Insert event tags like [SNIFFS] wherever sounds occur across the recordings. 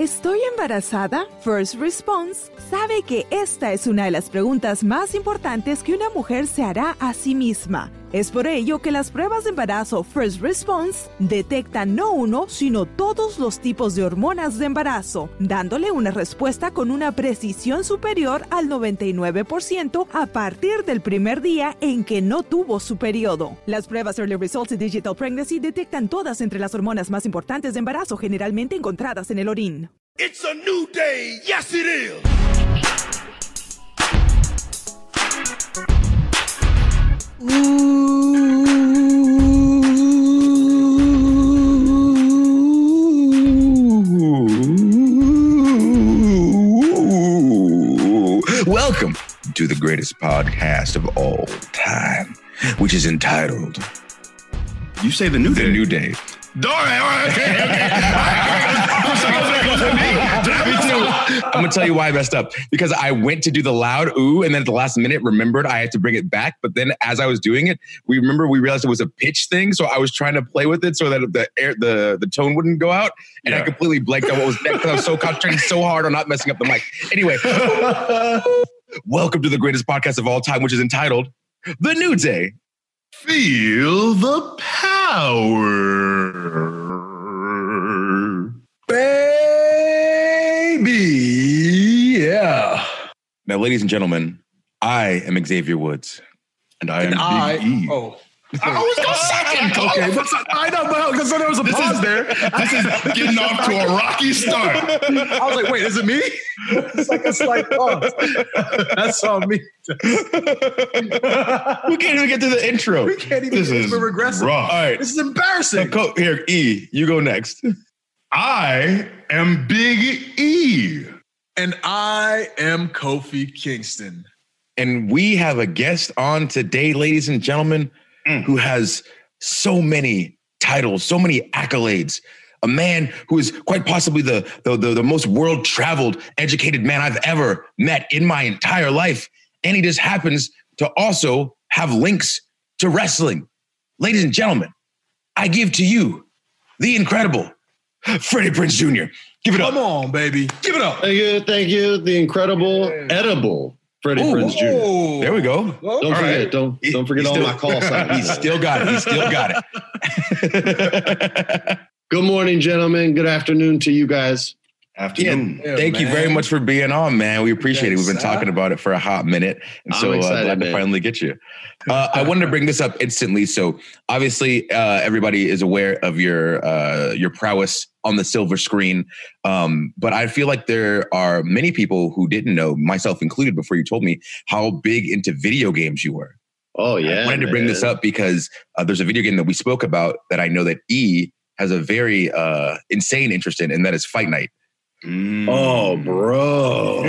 ¿Estoy embarazada? First Response sabe que esta es una de las preguntas más importantes que una mujer se hará a sí misma. Es por ello que las pruebas de embarazo First Response detectan no uno, sino todos los tipos de hormonas de embarazo, dándole una respuesta con una precisión superior al 99% a partir del primer día en que no tuvo su periodo. Las pruebas Early Results y Digital Pregnancy detectan todas entre las hormonas más importantes de embarazo generalmente encontradas en el orín. It's a new day. Yes, it is. Welcome to the greatest podcast of all time, which is entitled You say the new The day. New Day. All right, all right, okay, okay. I'm sorry, I was like, was it me? too. I'm gonna tell you why I messed up because I went to do the loud ooh, and then at the last minute remembered I had to bring it back. But then as I was doing it, we remember we realized it was a pitch thing, so I was trying to play with it so that the air the the tone wouldn't go out, and I completely blanked on what was next because I was so concentrating so hard on not messing up the mic. Anyway, [LAUGHS] welcome to the greatest podcast of all time, which is entitled The New Day. Feel the power. Baby, yeah. Now, ladies and gentlemen, I am Xavier Woods. And I am And I, E. oh, I always go second. [LAUGHS] okay, but I know, but because then there was a This pause is, there. this is getting off to a rocky start. I was like, wait, is it me? It's like a slight pause. That's on me. We can't even get to the intro. We can't even. This is we're regressing. rough. All right. This is embarrassing. Co- here, E, you go next. I am Big E. And I am Kofi Kingston. And we have a guest on today, ladies and gentlemen, Mm. who has so many titles, so many accolades. A man who is quite possibly the, the, the, the most world traveled, educated man I've ever met in my entire life. And he just happens to also have links to wrestling. Ladies and gentlemen, I give to you the incredible Freddie Prinze Jr. Give it up. Come on, baby. Give it up. Thank you, thank you. The incredible edible Freddie Ooh. Prinze Jr. Oh. There we go. Don't All forget, right. don't don't forget he all still- my call signs. [LAUGHS] He still got it. He still got it. [LAUGHS] Good morning, gentlemen. Good afternoon to you guys. Afternoon. Yeah, Thank you very much for being on, man. We appreciate it. We've been talking about it for a hot minute, and I'm so uh, excited, glad to finally get you. Uh, I wanted to bring this up instantly. So obviously, uh, everybody is aware of your uh, your prowess on the silver screen, um, but I feel like there are many people who didn't know, myself included, before you told me how big into video games you were. Oh yeah. I wanted to bring this up because uh, there's a video game that we spoke about that I know that E has a very uh, insane interest in, and that is Fight Night. Mm. Oh, bro.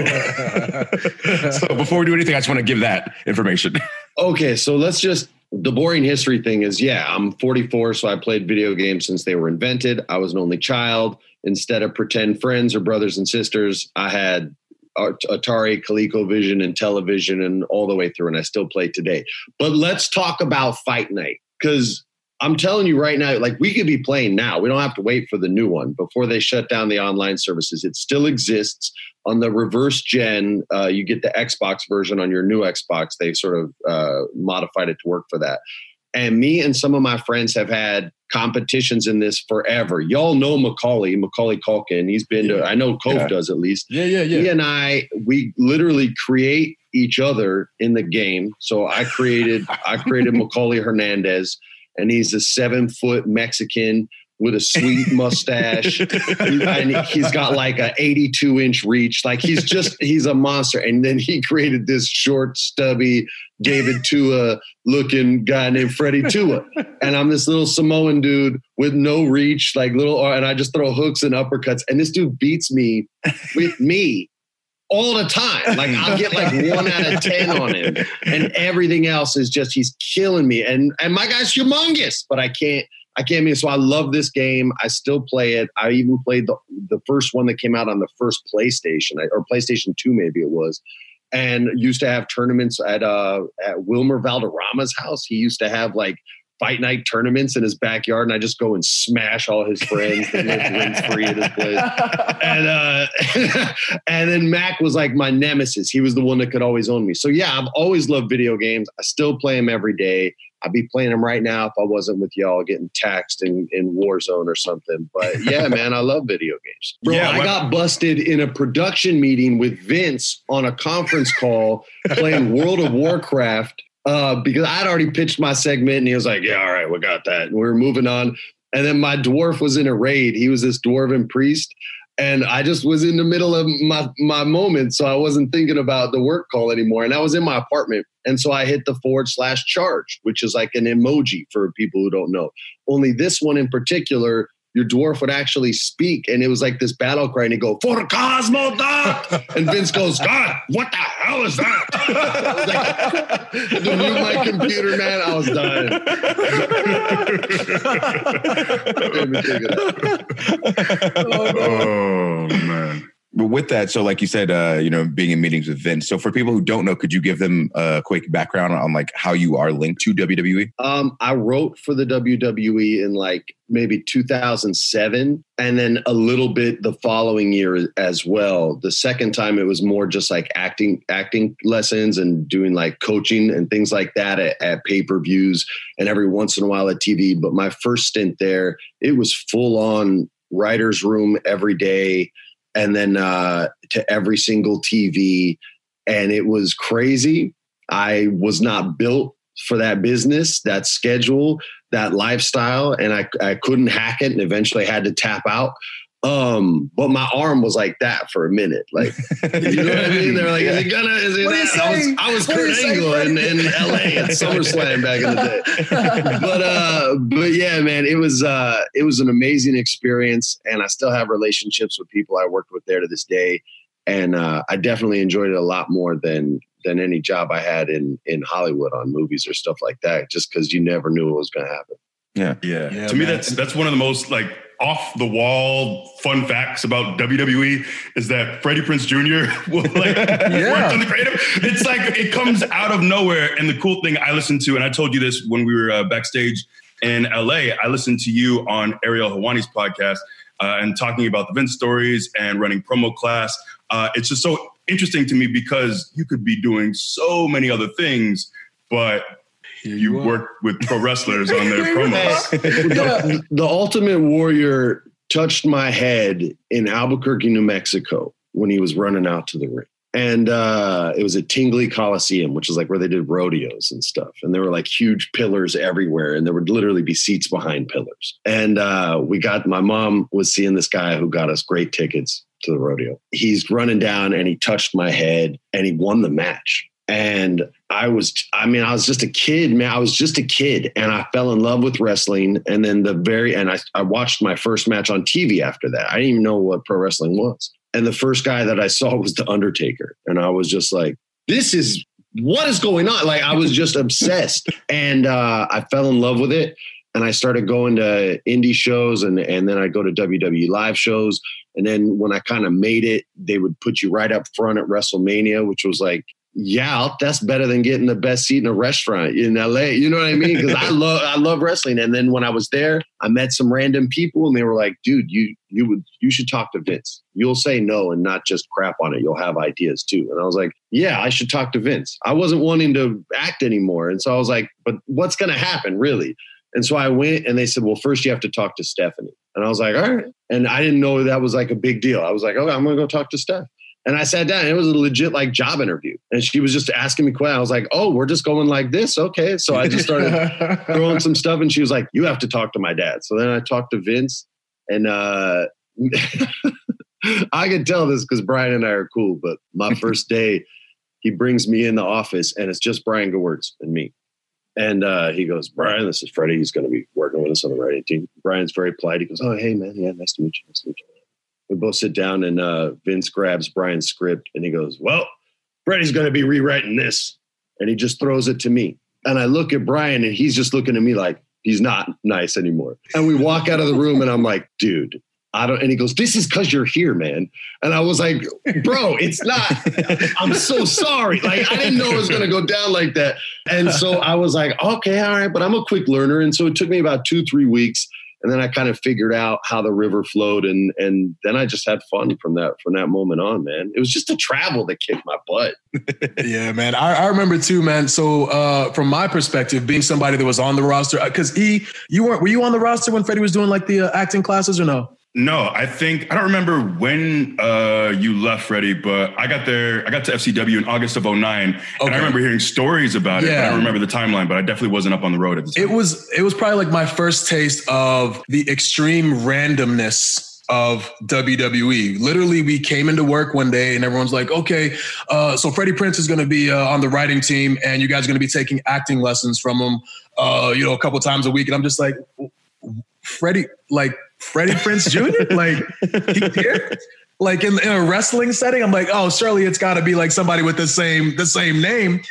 [LAUGHS] so before we do anything, I just want to give that information. okay, so let's just the boring history thing is yeah, I'm 44, so I played video games since they were invented. I was an only child. Instead of pretend friends or brothers and sisters, I had Atari, ColecoVision, and television, and all the way through, and I still play today. But let's talk about Fight Night because I'm telling you right now, like we could be playing now. We don't have to wait for the new one before they shut down the online services. It still exists on the reverse gen. Uh, you get the Xbox version on your new Xbox. They sort of uh, modified it to work for that. And me and some of my friends have had competitions in this forever. Y'all know Macaulay, Macaulay Culkin. He's been to, I know Cove Yeah. does at least Yeah, yeah, yeah. he yeah. and I, we literally create each other in the game. So I created, I created Macaulay Hernandez, and he's a seven foot Mexican with a sweet [LAUGHS] mustache, and he's got like a 82 inch reach. Like he's just, he's a monster. And then he created this short, stubby David Tua looking guy named Freddie Tua. And I'm this little Samoan dude with no reach, like little, and I just throw hooks and uppercuts. And this dude beats me with me all the time. Like I'll get like one out of ten on him, and everything else is just he's killing me. And and my guy's humongous, but I can't. I can't mean so. I love this game. I still play it. I even played the the first one that came out on the first PlayStation or PlayStation Two, maybe it was, and used to have tournaments at uh at Wilmer Valderrama's house. He used to have like fight night tournaments in his backyard, and I just go and smash all his friends live [LAUGHS] free at his place. And uh, [LAUGHS] and then Mac was like my nemesis. He was the one that could always own me. So yeah, I've always loved video games. I still play them every day. I'd be playing them right now if I wasn't with y'all getting taxed in, in Warzone or something. But [LAUGHS] yeah, man, I love video games. Bro, Yeah, I got busted in a production meeting with Vince on a conference call playing World of Warcraft uh, because I'd already pitched my segment and he was like, Yeah, all right, we got that. And we were moving on. And then my dwarf was in a raid. He was this dwarven priest. And I just was in the middle of my, my moment. So I wasn't thinking about the work call anymore. And I was in my apartment. And so I hit the forward slash charge, which is like an emoji for people who don't know. Only this one in particular, your dwarf would actually speak. And it was like this battle cry. And he'd go, For Khaz Modan. And Vince goes, God, what the hell is that? I was [LAUGHS] like, [LAUGHS] to mute my computer, man, I was dying. [LAUGHS] Oh man. But with that, so like you said, uh, you know, being in meetings with Vince. So for people who don't know, could you give them a quick background on like how you are linked to? WWE? Um, I wrote for the WWE in like maybe 2007, and then a little bit the following year as well. The second time, it was more just like acting acting lessons and doing like coaching and things like that at, at pay per views and every once in a while at TV. But my first stint there, it was full on writers' room every day, and then uh, to every single TV, and it was crazy. I was not built for that business, that schedule, that lifestyle, and I I couldn't hack it, and eventually had to tap out. Um, but my arm was like that for a minute, like you know what I mean. They're like, "Is it gonna? Is it What are not?" I was? I was What Kurt you saying, Angle in, in L.A. at [LAUGHS] SummerSlam back in the day. But uh, but yeah, man, it was uh, it was an amazing experience, and I still have relationships with people I worked with there to this day, and uh, I definitely enjoyed it a lot more than than any job I had in in Hollywood on movies or stuff like that. Just because you never knew what was going to happen. Yeah. Yeah. Yeah, to me, that's that's one of the most like off the wall fun facts about WWE is that Freddie Prinze Jr. [LAUGHS] will like [LAUGHS] work on the creative. It's like it comes out of nowhere. And the cool thing I listened to, and I told you this when we were uh, backstage in LA, I listened to you on Ariel Helwani's podcast uh, and talking about the Vince stories and running promo class. Uh, it's just so interesting to me because you could be doing so many other things, but you work with pro wrestlers on their [LAUGHS] promos. the, the Ultimate Warrior touched my head in Albuquerque, New Mexico, when he was running out to the ring. And uh, it was at Tingley Coliseum, which is like where they did rodeos and stuff. And there were like huge pillars everywhere, and there would literally be seats behind pillars. And uh, we got my mom was seeing this guy who got us great tickets to the rodeo. He's running down and he touched my head and he won the match. And I was, I mean, I was just a kid, man. I was just a kid and I fell in love with wrestling. And then the very, and I, I watched my first match on TV after that. I didn't even know what pro wrestling was. And the first guy that I saw [LAUGHS] was The Undertaker. And I was just like, this is, what is going on? Like, I was just obsessed. And uh, I fell in love with it. And I started going to indie shows and, and then I go to WWE live shows. And then when I kind of made it, they would put you right up front at WrestleMania, which was like, yeah, that's better than getting the best seat in a restaurant in LA. You know what I mean? Because I [LAUGHS] love I love wrestling. And then when I was there, I met some random people and they were like, dude, you you would you should talk to Vince. You'll say no and not just crap on it. You'll have ideas too. And I was like, yeah, I should talk to Vince. I wasn't wanting to act anymore. And so I was like, but what's gonna happen really? And so I went and they said, well, first you have to talk to Stephanie. And I was like, all right. And I didn't know that was like a big deal. I was like, okay, I'm gonna go talk to Steph. And I sat down. And it was a legit like job interview, and she was just asking me questions. I was like, "Oh, we're just going like this, okay?" So I just started [LAUGHS] throwing some stuff, and she was like, "You have to talk to my dad." So then I talked to Vince, and uh, [LAUGHS] I can tell this because Brian and I are cool. But my [LAUGHS] first day, he brings me in the office, and it's just Brian Gewirtz and me. And uh, he goes, Brian, this is Freddie. He's going to be working with us on the writing team. Brian's very polite. He goes, Oh, hey, man. Yeah, nice to meet you. Nice to meet you. We both sit down, and uh, Vince grabs Brian's script and he goes, Well, Freddie's going to be rewriting this. And he just throws it to me. And I look at Brian, and he's just looking at me like he's not nice anymore. And we walk out of the room, and I'm like, Dude, I don't, and he goes, this is cause you're here, man. And I was like, bro, it's not, I'm so sorry. Like, I didn't know it was going to go down like that. And so I was like, okay, all right, but I'm a quick learner. And so it took me about two, three weeks and then I kind of figured out how the river flowed, and and then I just had fun from that from that moment on, man. It was just the travel that kicked my butt. [LAUGHS] yeah, man. I, I remember too, man. So uh, from my perspective, being somebody that was on the roster, because E, you weren't, were you on the roster when Freddie was doing like the uh, acting classes or no? No, I think I don't remember when uh, you left, Freddie, but I got there. I got to FCW in August of 09, okay. and I remember hearing stories about it. I don't remember the timeline, but I definitely wasn't up on the road at the time. It was it was probably like my first taste of the extreme randomness of WWE. Literally, we came into work one day and everyone's like, okay, uh, so Freddie Prinze is going to be uh, on the writing team and you guys are going to be taking acting lessons from him, uh, you know, a couple times a week. And I'm just like, Freddie, like Freddie Prinze Jr. [LAUGHS] like he here. Like in, in a wrestling setting, I'm like, oh, surely it's got to be like somebody with the same the same name.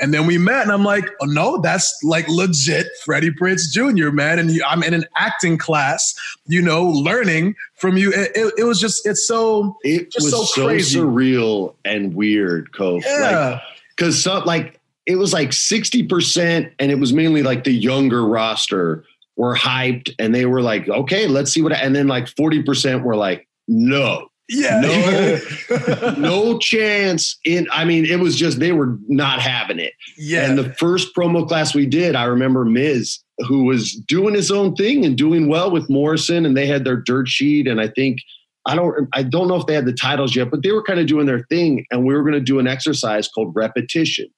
And then we met, and I'm like, oh, no, that's like legit Freddie Prinze Jr., man. And he, I'm in an acting class, you know, learning from you. It, it, it was just, it's so, it was so, so surreal and weird, Kof. Yeah. Because like, like it was like 60%, and it was mainly like the younger roster were hyped and they were like, okay, let's see what, and then like 40% were like, no, yeah. No, [LAUGHS] no chance in I mean, it was just they were not having it. Yeah. And the first promo class we did, I remember Miz, who was doing his own thing and doing well with Morrison, and they had their dirt sheet. And I think I don't I don't know if they had the titles yet, but they were kind of doing their thing. And we were going to do an exercise called repetition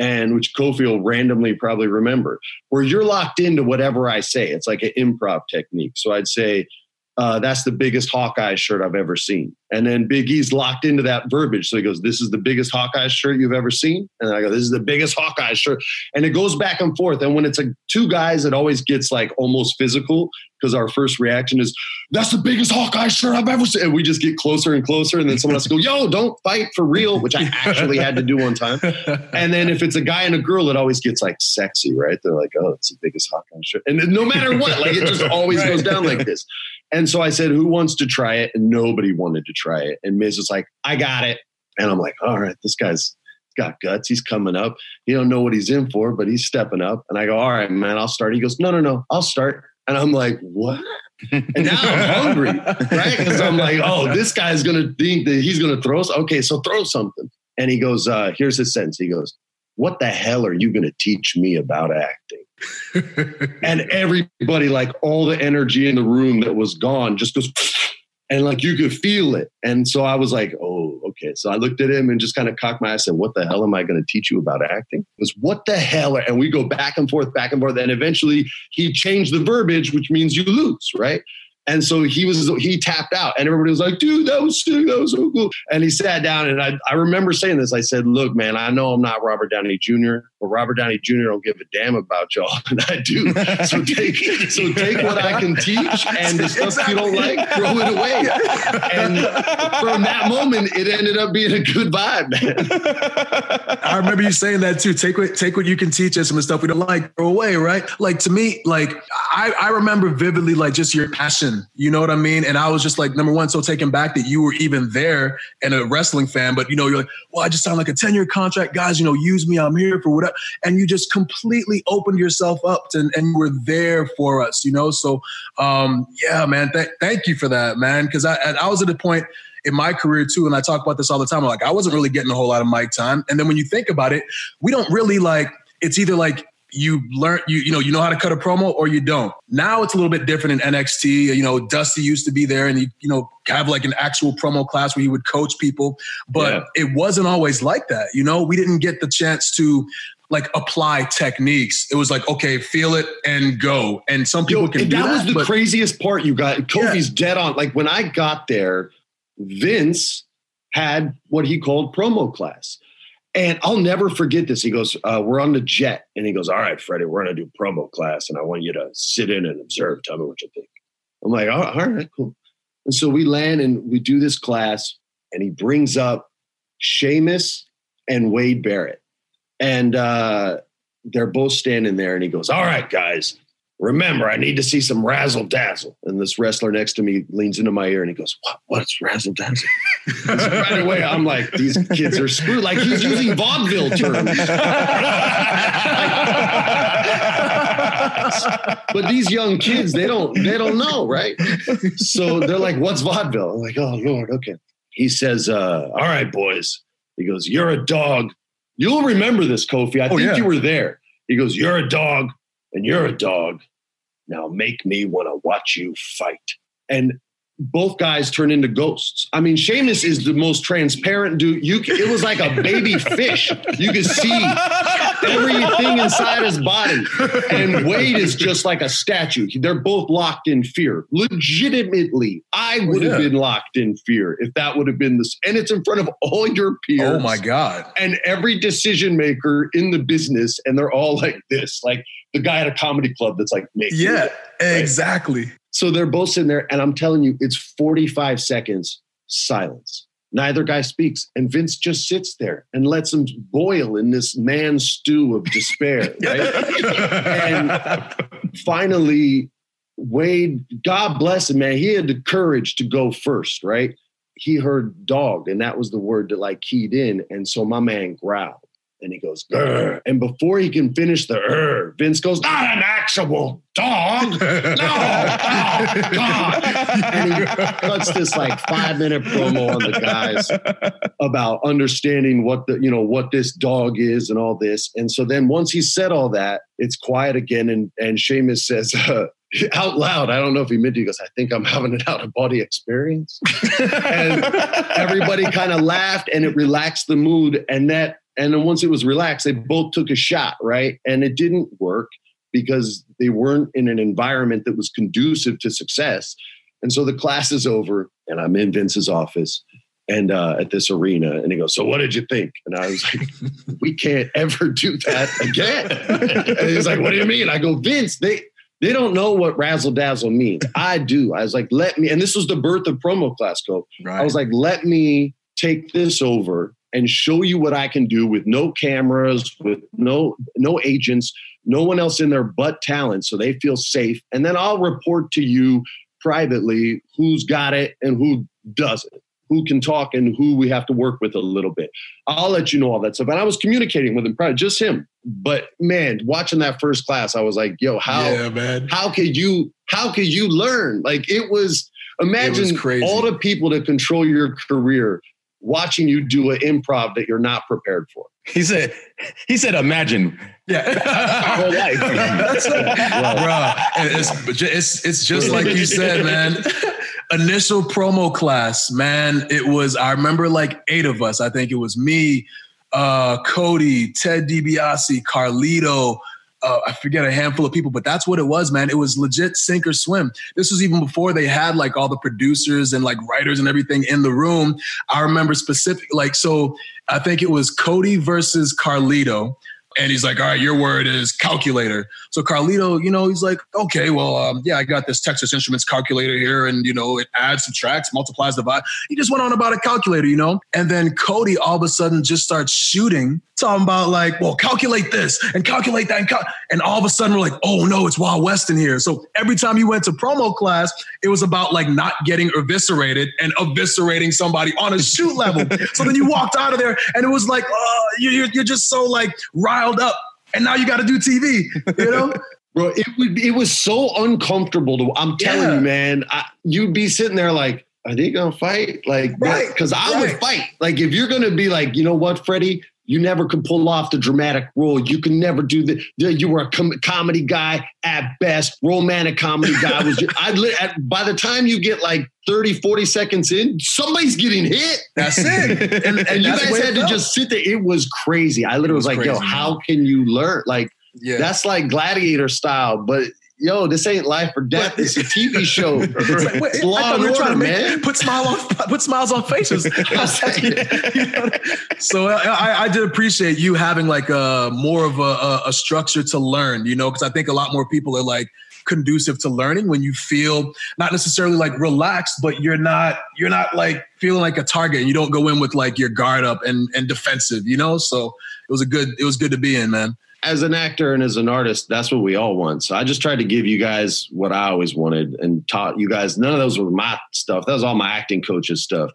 and which Kofi will randomly probably remember, where you're locked into whatever I say. It's like an improv technique. So I'd say, uh, that's the biggest Hawkeye shirt I've ever seen. And then Big E's locked into that verbiage. So he goes, This is the biggest Hawkeye shirt you've ever seen. And I go, This is the biggest Hawkeye shirt. And it goes back and forth. And when it's a two guys, it always gets like almost physical because our first reaction is, That's the biggest Hawkeye shirt I've ever seen. And we just get closer and closer. And then someone else go, Yo, don't fight for real, which I actually had to do one time. [LAUGHS] And then if it's a guy and a girl, it always gets like sexy, right? They're like, Oh, it's the biggest Hawkeye shirt. And no matter what, like it just always right. goes down like this. And so I said, Who wants to try it? And nobody wanted to try it. And Miz was like, I got it. And I'm like, All right, this guy's got guts. He's coming up. He don't know what he's in for, but he's stepping up. And I go, All right, man, I'll start. He goes, No, no, no, I'll start. And I'm like, What? and now I'm hungry, [LAUGHS] right? Because I'm like, oh, this guy's gonna think that he's gonna throw. Okay, so throw something. And he goes, uh, here's his sentence. He goes, What the hell are you gonna teach me about acting? [LAUGHS] and everybody, like all the energy in the room that was gone, just goes, [SNIFFS] and like you could feel it. And so I was like, oh, okay. So I looked at him and just kind of cocked my eyes and what the hell am I going to teach you about acting? Because what the hell? And we go back and forth, back and forth. And eventually he changed the verbiage, which means you lose, right? And so he was he tapped out, and everybody was like, "Dude, that was sick. That was so cool." And he sat down, and I I remember saying this. I said, "Look, man, I know I'm not Robert Downey Jr., but Robert Downey Jr. don't give a damn about y'all, [LAUGHS] and I do. So take so take what I can teach, and the stuff exactly. you don't like, throw it away." And from that moment, it ended up being a good vibe, man. I remember you saying that too. Take what take what you can teach us, and the stuff we don't like, throw away. Right? Like to me, like I I remember vividly, like just your passion you know what I mean? And I was just like, number one, so taken back that you were even there and a wrestling fan, but you know, you're like, well, I just sound like a 10 year contract. Guys, you know, use me. I'm here for whatever. And you just completely opened yourself up to, and you were there for us, you know? So, um, yeah, man, th- thank you for that, man. Cause I, I was at a point, in my career too, and I talk about this all the time. Like I wasn't really getting a whole lot of mic time, and then when you think about it, we don't really like. It's either like you learn you you know you know how to cut a promo or you don't. Now it's a little bit different in NXT. You know, Dusty used to be there and he you know have like an actual promo class where he would coach people, but yeah. it wasn't always like that. You know, we didn't get the chance to like apply techniques. It was like, okay, feel it and go. And some people Yo, can that, that. was the but, craziest part you got. Kofi's yeah. dead on. Like when I got there, Vince had what he called promo class. And I'll never forget this. He goes, uh, We're on the jet. And he goes, All right, Freddie, we're going to do promo class. And I want you to sit in and observe. Tell me what you think. I'm like, All right, cool. And so we land and we do this class. And he brings up Sheamus and Wade Barrett. And uh, they're both standing there. And he goes, All right, guys, remember, I need to see some razzle dazzle. And this wrestler next to me leans into my ear and he goes, what, What's razzle dazzle? [LAUGHS] right away, I'm like, These kids are screwed. Like he's using vaudeville terms. [LAUGHS] but these young kids, they don't, they don't know, right? So they're like, What's vaudeville? I'm like, Oh Lord, okay. He says, uh, All right, boys. He goes, You're a dog. You'll remember this, Kofi. I Oh, think yeah. you were there. He goes, You're a dog and you're a dog. Now make me want to watch you fight. And both guys turn into ghosts. I mean, Sheamus is the most transparent dude. You, it was like a baby fish. You could see everything inside his body. [LAUGHS] And Wade is just like a statue. They're both locked in fear. Legitimately, I oh, would have yeah. been locked in fear if that would have been this. And it's in front of all your peers Oh my God. and every decision maker in the business, and they're all like this, like the guy at a comedy club that's like, me Yeah, Right. exactly. So they're both sitting there, and I'm telling you, it's 45 seconds silence. Neither guy speaks, and Vince just sits there and lets him boil in this man stew of despair. [LAUGHS] Right? and finally, Wade, God bless him, man, he had the courage to go first, right? He heard dog, and that was the word that like keyed in. And so my man growled and he goes, "Grr." and before he can finish the "Grr," Vince goes, not an actual dog. No, God. And he cuts this like five minute promo on the guys about understanding what the, you know, what this dog is and all this. And so then once he said all that, it's quiet again. And, and Sheamus says, uh, out loud, I don't know if he meant to, he goes, I think I'm having an out of body experience. and everybody kind of laughed and it relaxed the mood. And that, and then once it was relaxed, they both took a shot, right? And it didn't work because they weren't in an environment that was conducive to success. And so the class is over, and I'm in Vince's office and uh, at this arena, and he goes, "So what did you think?" And I was like, "We can't ever do that again." and he's like, "What do you mean?" I go, "Vince, they." They don't know what razzle dazzle means. I do. I was like, let me, and this was the birth of promo class go. I was like, let me take this over and show you what I can do with no cameras, with no no agents, no one else in there but talent, so they feel safe. And then I'll report to you privately who's got it and who doesn't, who can talk and who we have to work with a little bit. I'll let you know all that stuff. And I was communicating with him, prior, just him. But man, watching that first class, I was like, yo, how yeah, man. how could you how could you learn like it was imagine crazy. all the people that control your career watching you do an improv that you're not prepared for He said, he said, imagine. Yeah. [LAUGHS] Whole life. That's it. Well, Bruh, it's, it's, it's just like you said, man. Initial promo class, man. It was, I remember like eight of us. I think it was me, uh, Cody, Ted DiBiase, Carlito. Uh, I forget a handful of people, but that's what it was, man. It was legit sink or swim. This was even before they had like all the producers and like writers and everything in the room. I remember specific, like, so I think it was Cody versus Carlito. And he's like, all right, your word is calculator. So Carlito, you know, he's like, okay, well, um, yeah, I got this Texas Instruments calculator here, and you know, it adds, subtracts, multiplies, divides. He just went on about a calculator, you know. And then Cody all of a sudden just starts shooting, talking about like, well, calculate this and calculate that, and, cal-. and all of a sudden we're like, oh no, it's Wild West in here. So every time you went to promo class, it was about like not getting eviscerated and eviscerating somebody on a shoot level. [LAUGHS] so then you walked out of there, and it was like, oh, you- you're, you're just so like riled up, and now you got to do TV, you know. [LAUGHS] bro it would it was so uncomfortable to i'm telling Yeah. you man I, you'd be sitting there like are they gonna fight like Right, because i would fight like if you're gonna be like you know what freddie you never can pull off the dramatic role. You can never do the. You were a com- comedy guy at best, romantic comedy guy. Was just, I li- at, by the time you get like 30, 40 seconds in, somebody's getting hit. That's it. [LAUGHS] And, And you guys had to just sit there. It was crazy. I literally was, was like, yo, crazy, how can you learn? Like, yeah. that's like gladiator style, but yo, this ain't life or death. It's a TV show. [LAUGHS] It's like, wait, It's law and we were to make, man. put smile on put smiles on faces. [LAUGHS] [LAUGHS] So I, I did appreciate you having like a more of a, a, structure to learn, you know, because I think a lot more people are like conducive to learning when you feel not necessarily like relaxed, but you're not you're not like feeling like a target and you don't go in with like your guard up and and defensive, you know. So it was a good it was good to be in, man. As an actor and as an artist, that's what we all want. So I just tried to give you guys what I always wanted and taught you guys. None of those were my stuff. That was all my acting coaches stuff.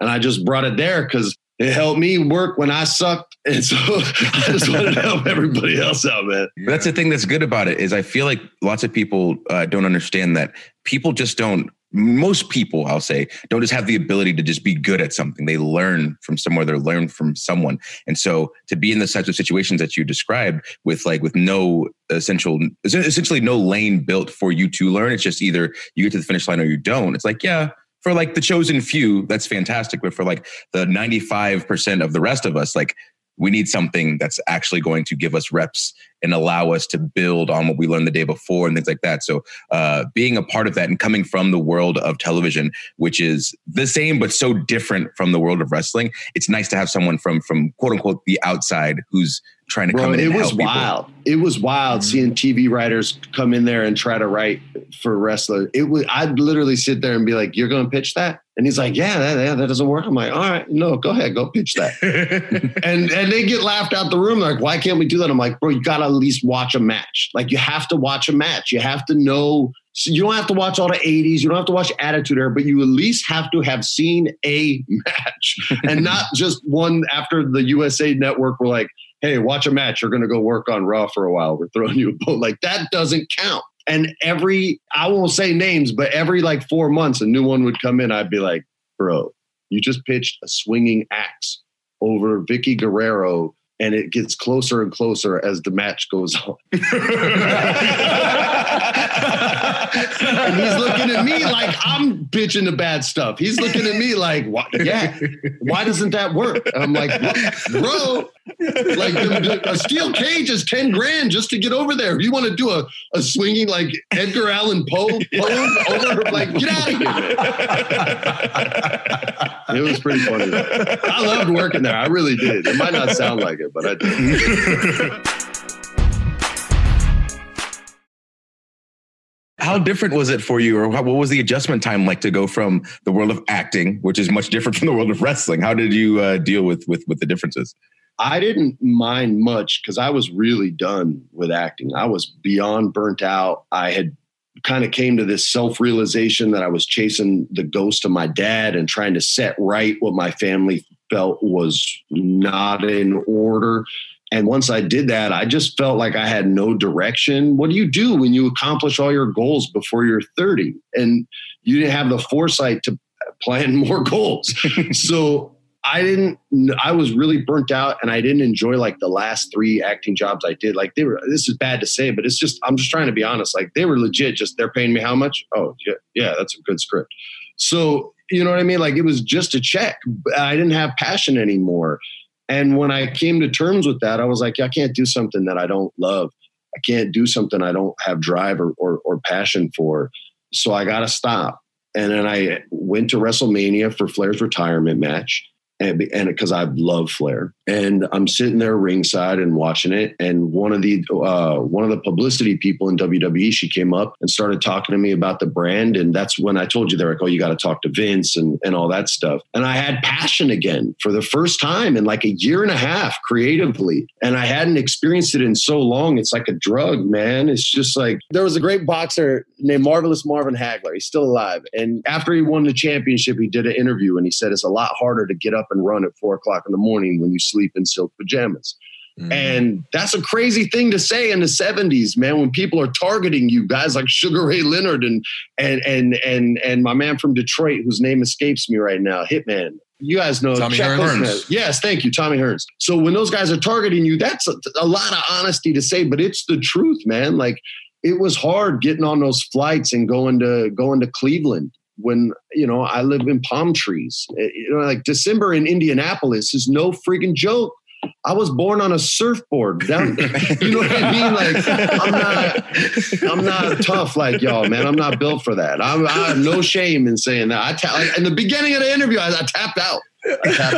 And I just brought it there because it helped me work when I sucked. [LAUGHS] And so I just wanted to help everybody else out, man. That's the thing that's good about it is I feel like lots of people uh, don't understand that people just don't most people i'll say don't just have the ability to just be good at something. They learn from somewhere they learn from someone. And so to be in the types of situations that you described with like with no essential essentially no lane built for you to learn it's just either you get to the finish line or you don't. It's like yeah for like the chosen few that's fantastic. But for like the 95% of the rest of us like we need something that's actually going to give us reps and allow us to build on what we learned the day before and things like that. So, uh, being a part of that and coming from the world of television, which is the same but so different from the world of wrestling, it's nice to have someone from from quote unquote the outside who's trying to Bro, come in. it and was help people. wild. It was wild Mm-hmm. seeing TV writers come in there and try to write for wrestler. It was. I'd literally sit there and be like, "You're going to pitch that," and he's like, "Yeah, that, yeah, that doesn't work." I'm like, "All right, no, go ahead, go pitch that." [LAUGHS] and and they get laughed out the room. Like, why can't we do that? I'm like, bro, you got to at least watch a match. Like, you have to watch a match. You have to know. So you don't have to watch all the 80s. You don't have to watch Attitude Era, but you at least have to have seen a [LAUGHS] match and not just one after the USA Network were like, hey, watch a match. You're going to go work on Raw for a while. We're throwing you a boat. Like, that doesn't count. And every, I won't say names, but every like four months, a new one would come in. I'd be like, bro, you just pitched a swinging axe over Vickie Guerrero, and it gets closer and closer as the match goes on. [LAUGHS] [LAUGHS] and he's looking at me like I'm bitching the bad stuff. He's looking at me like, what? yeah, why doesn't that work? And I'm like, bro, like the, the- a steel cage is 10 grand just to get over there. If you want to do a, a swinging like Edgar Allan Poe pose over, like, get out of here. It was pretty funny. I loved working there. I really did. It might not sound like it, but I did. [LAUGHS] How different was it for you, or what was the adjustment time like to go from the world of acting, which is much different [LAUGHS] from the world of wrestling? How did you uh, deal with with with the differences? I didn't mind much because I was really done with acting. I was beyond burnt out. I had kind of came to this self realization that I was chasing the ghost of my dad and trying to set right what my family felt was not in order. And once I did that, I just felt like I had no direction. What do you do when you accomplish all your goals before you're 30 and you didn't have the foresight to plan [LAUGHS] more goals? [LAUGHS] so I didn't, I was really burnt out and I didn't enjoy like the last three acting jobs I did. Like they were, this is bad to say, but it's just, I'm just trying to be honest. Like they were legit, just they're paying me how much? Oh, yeah, yeah, that's a good script. So, you know what I mean? Like it was just a check. I didn't have passion anymore. And when I came to terms with that, I was like, I can't do something that I don't love. I can't do something I don't have drive or, or, or passion for. So I got to stop. And then I went to WrestleMania for Flair's retirement match. And because I love Flair, and I'm sitting there ringside and watching it, and one of the uh, one of the publicity people in WWE, she came up and started talking to me about the brand, and that's when I told you they're like, oh, you got to talk to Vince and and all that stuff, and I had passion again for the first time in like a year and a half creatively, and I hadn't experienced it in so long. It's like a drug, man. It's just like there was a great boxer named Marvelous Marvin Hagler. He's still alive, and after he won the championship, he did an interview, and he said it's a lot harder to get up and run at four o'clock in the morning when you sleep in silk pajamas. Mm. And that's a crazy thing to say in the 70s, man, when people are targeting you, guys like Sugar Ray Leonard and and and and and my man from Detroit, whose name escapes me right now, Hitman. You guys know Tommy Hearns. Yes, thank you, Tommy Hearns. So when those guys are targeting you, that's a, a lot of honesty to say, but it's the truth, man. Like it was hard getting on those flights and going to going to Cleveland when you know I live in palm trees. Eh, You know, like December in Indianapolis is no freaking joke. I was born on a surfboard. [LAUGHS] Down, you know what I mean? Like I'm not, I'm not tough like y'all, man. I'm not built for that. I'm, I have no shame in saying that. I ta- like, in the beginning of the interview, I, I tapped out. I tapped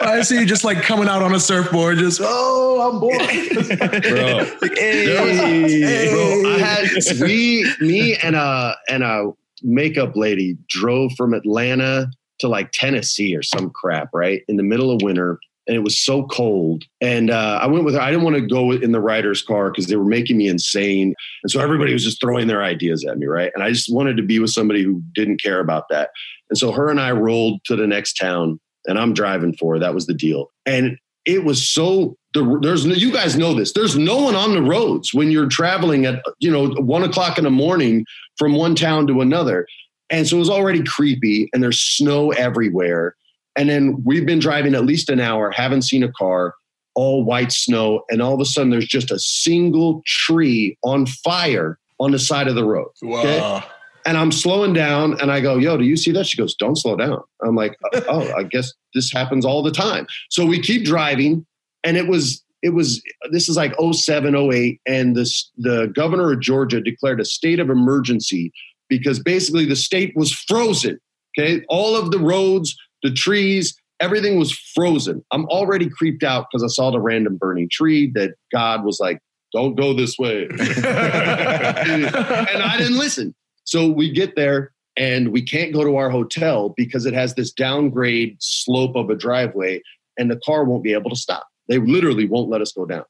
out. [LAUGHS] I see you just like coming out on a surfboard, just oh, I'm bored. [LAUGHS] bro. There was- bro, I had we, me, and a and a makeup lady drove from Atlanta to like Tennessee or some crap, right in the middle of winter. and it was so cold. And uh, I went with her. I didn't want to go in the writer's car because they were making me insane. And so everybody was just throwing their ideas at me, right? And I just wanted to be with somebody who didn't care about that. And so her and I rolled to the next town, and I'm driving for her. That was the deal. And it was so there's no, you guys know this. There's no one on the roads when you're traveling at you know one o'clock in the morning from one town to another, and so it was already creepy. And there's snow everywhere. And then we've been driving at least an hour, haven't seen a car, all white snow, and all of a sudden there's just a single tree on fire on the side of the road. Okay? Wow. And I'm slowing down and I go, Yo, do you see that? She goes, Don't slow down. I'm like, Oh, I guess this happens all the time. So we keep driving and it was it was this is like 07 08 and this the governor of georgia declared a state of emergency because basically the state was frozen okay? All of the roads the trees everything was frozen. I'm already creeped out because i saw the random burning tree that god was like don't go this way. [LAUGHS] And i didn't listen. So we get there and we can't go to our hotel because it has this downgrade slope of a driveway and the car won't be able to stop they literally won't let us go down.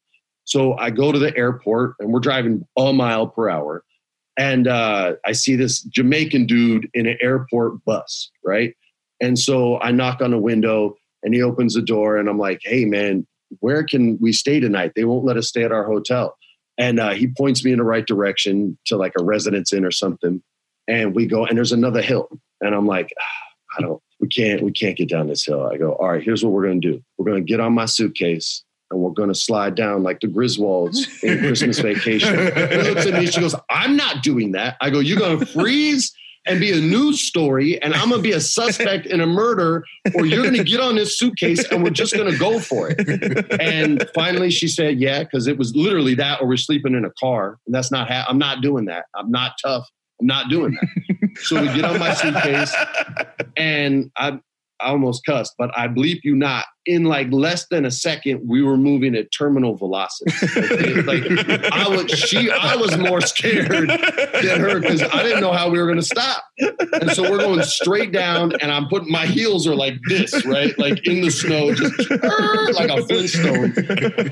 So I go to the airport and we're driving a mile per hour. And uh, I see this Jamaican dude in an airport bus, right? And so I knock on the window and he opens the door and I'm like, hey, man, where can we stay tonight? They won't let us stay at our hotel. And uh, he points me in the right direction to like a residence inn or something. And we go, and there's another hill. And I'm like, ah, I don't, we can't we can't get down this hill. I go, all right, here's what we're gonna do. We're gonna get on my suitcase and we're gonna slide down like the Griswolds in Christmas vacation. Looks at me, she goes, I'm not doing that. I go, you're gonna freeze and be a news story, and I'm gonna be a suspect in a murder, or you're gonna get on this suitcase and we're just gonna go for it. And finally, she said, "Yeah," because it was literally that, or we're sleeping in a car, and that's not. Ha- I'm not doing that. I'm not tough. I'm not doing that. [LAUGHS] so we get on my suitcase, and I, I almost cussed, but I bleep you not in like less than a second, we were moving at terminal velocity. Like I was, she, I was more scared than her because I didn't know how we were going to stop. And so we're going straight down, and I'm putting my heels are like this, right, like in the snow, just like a Flintstone.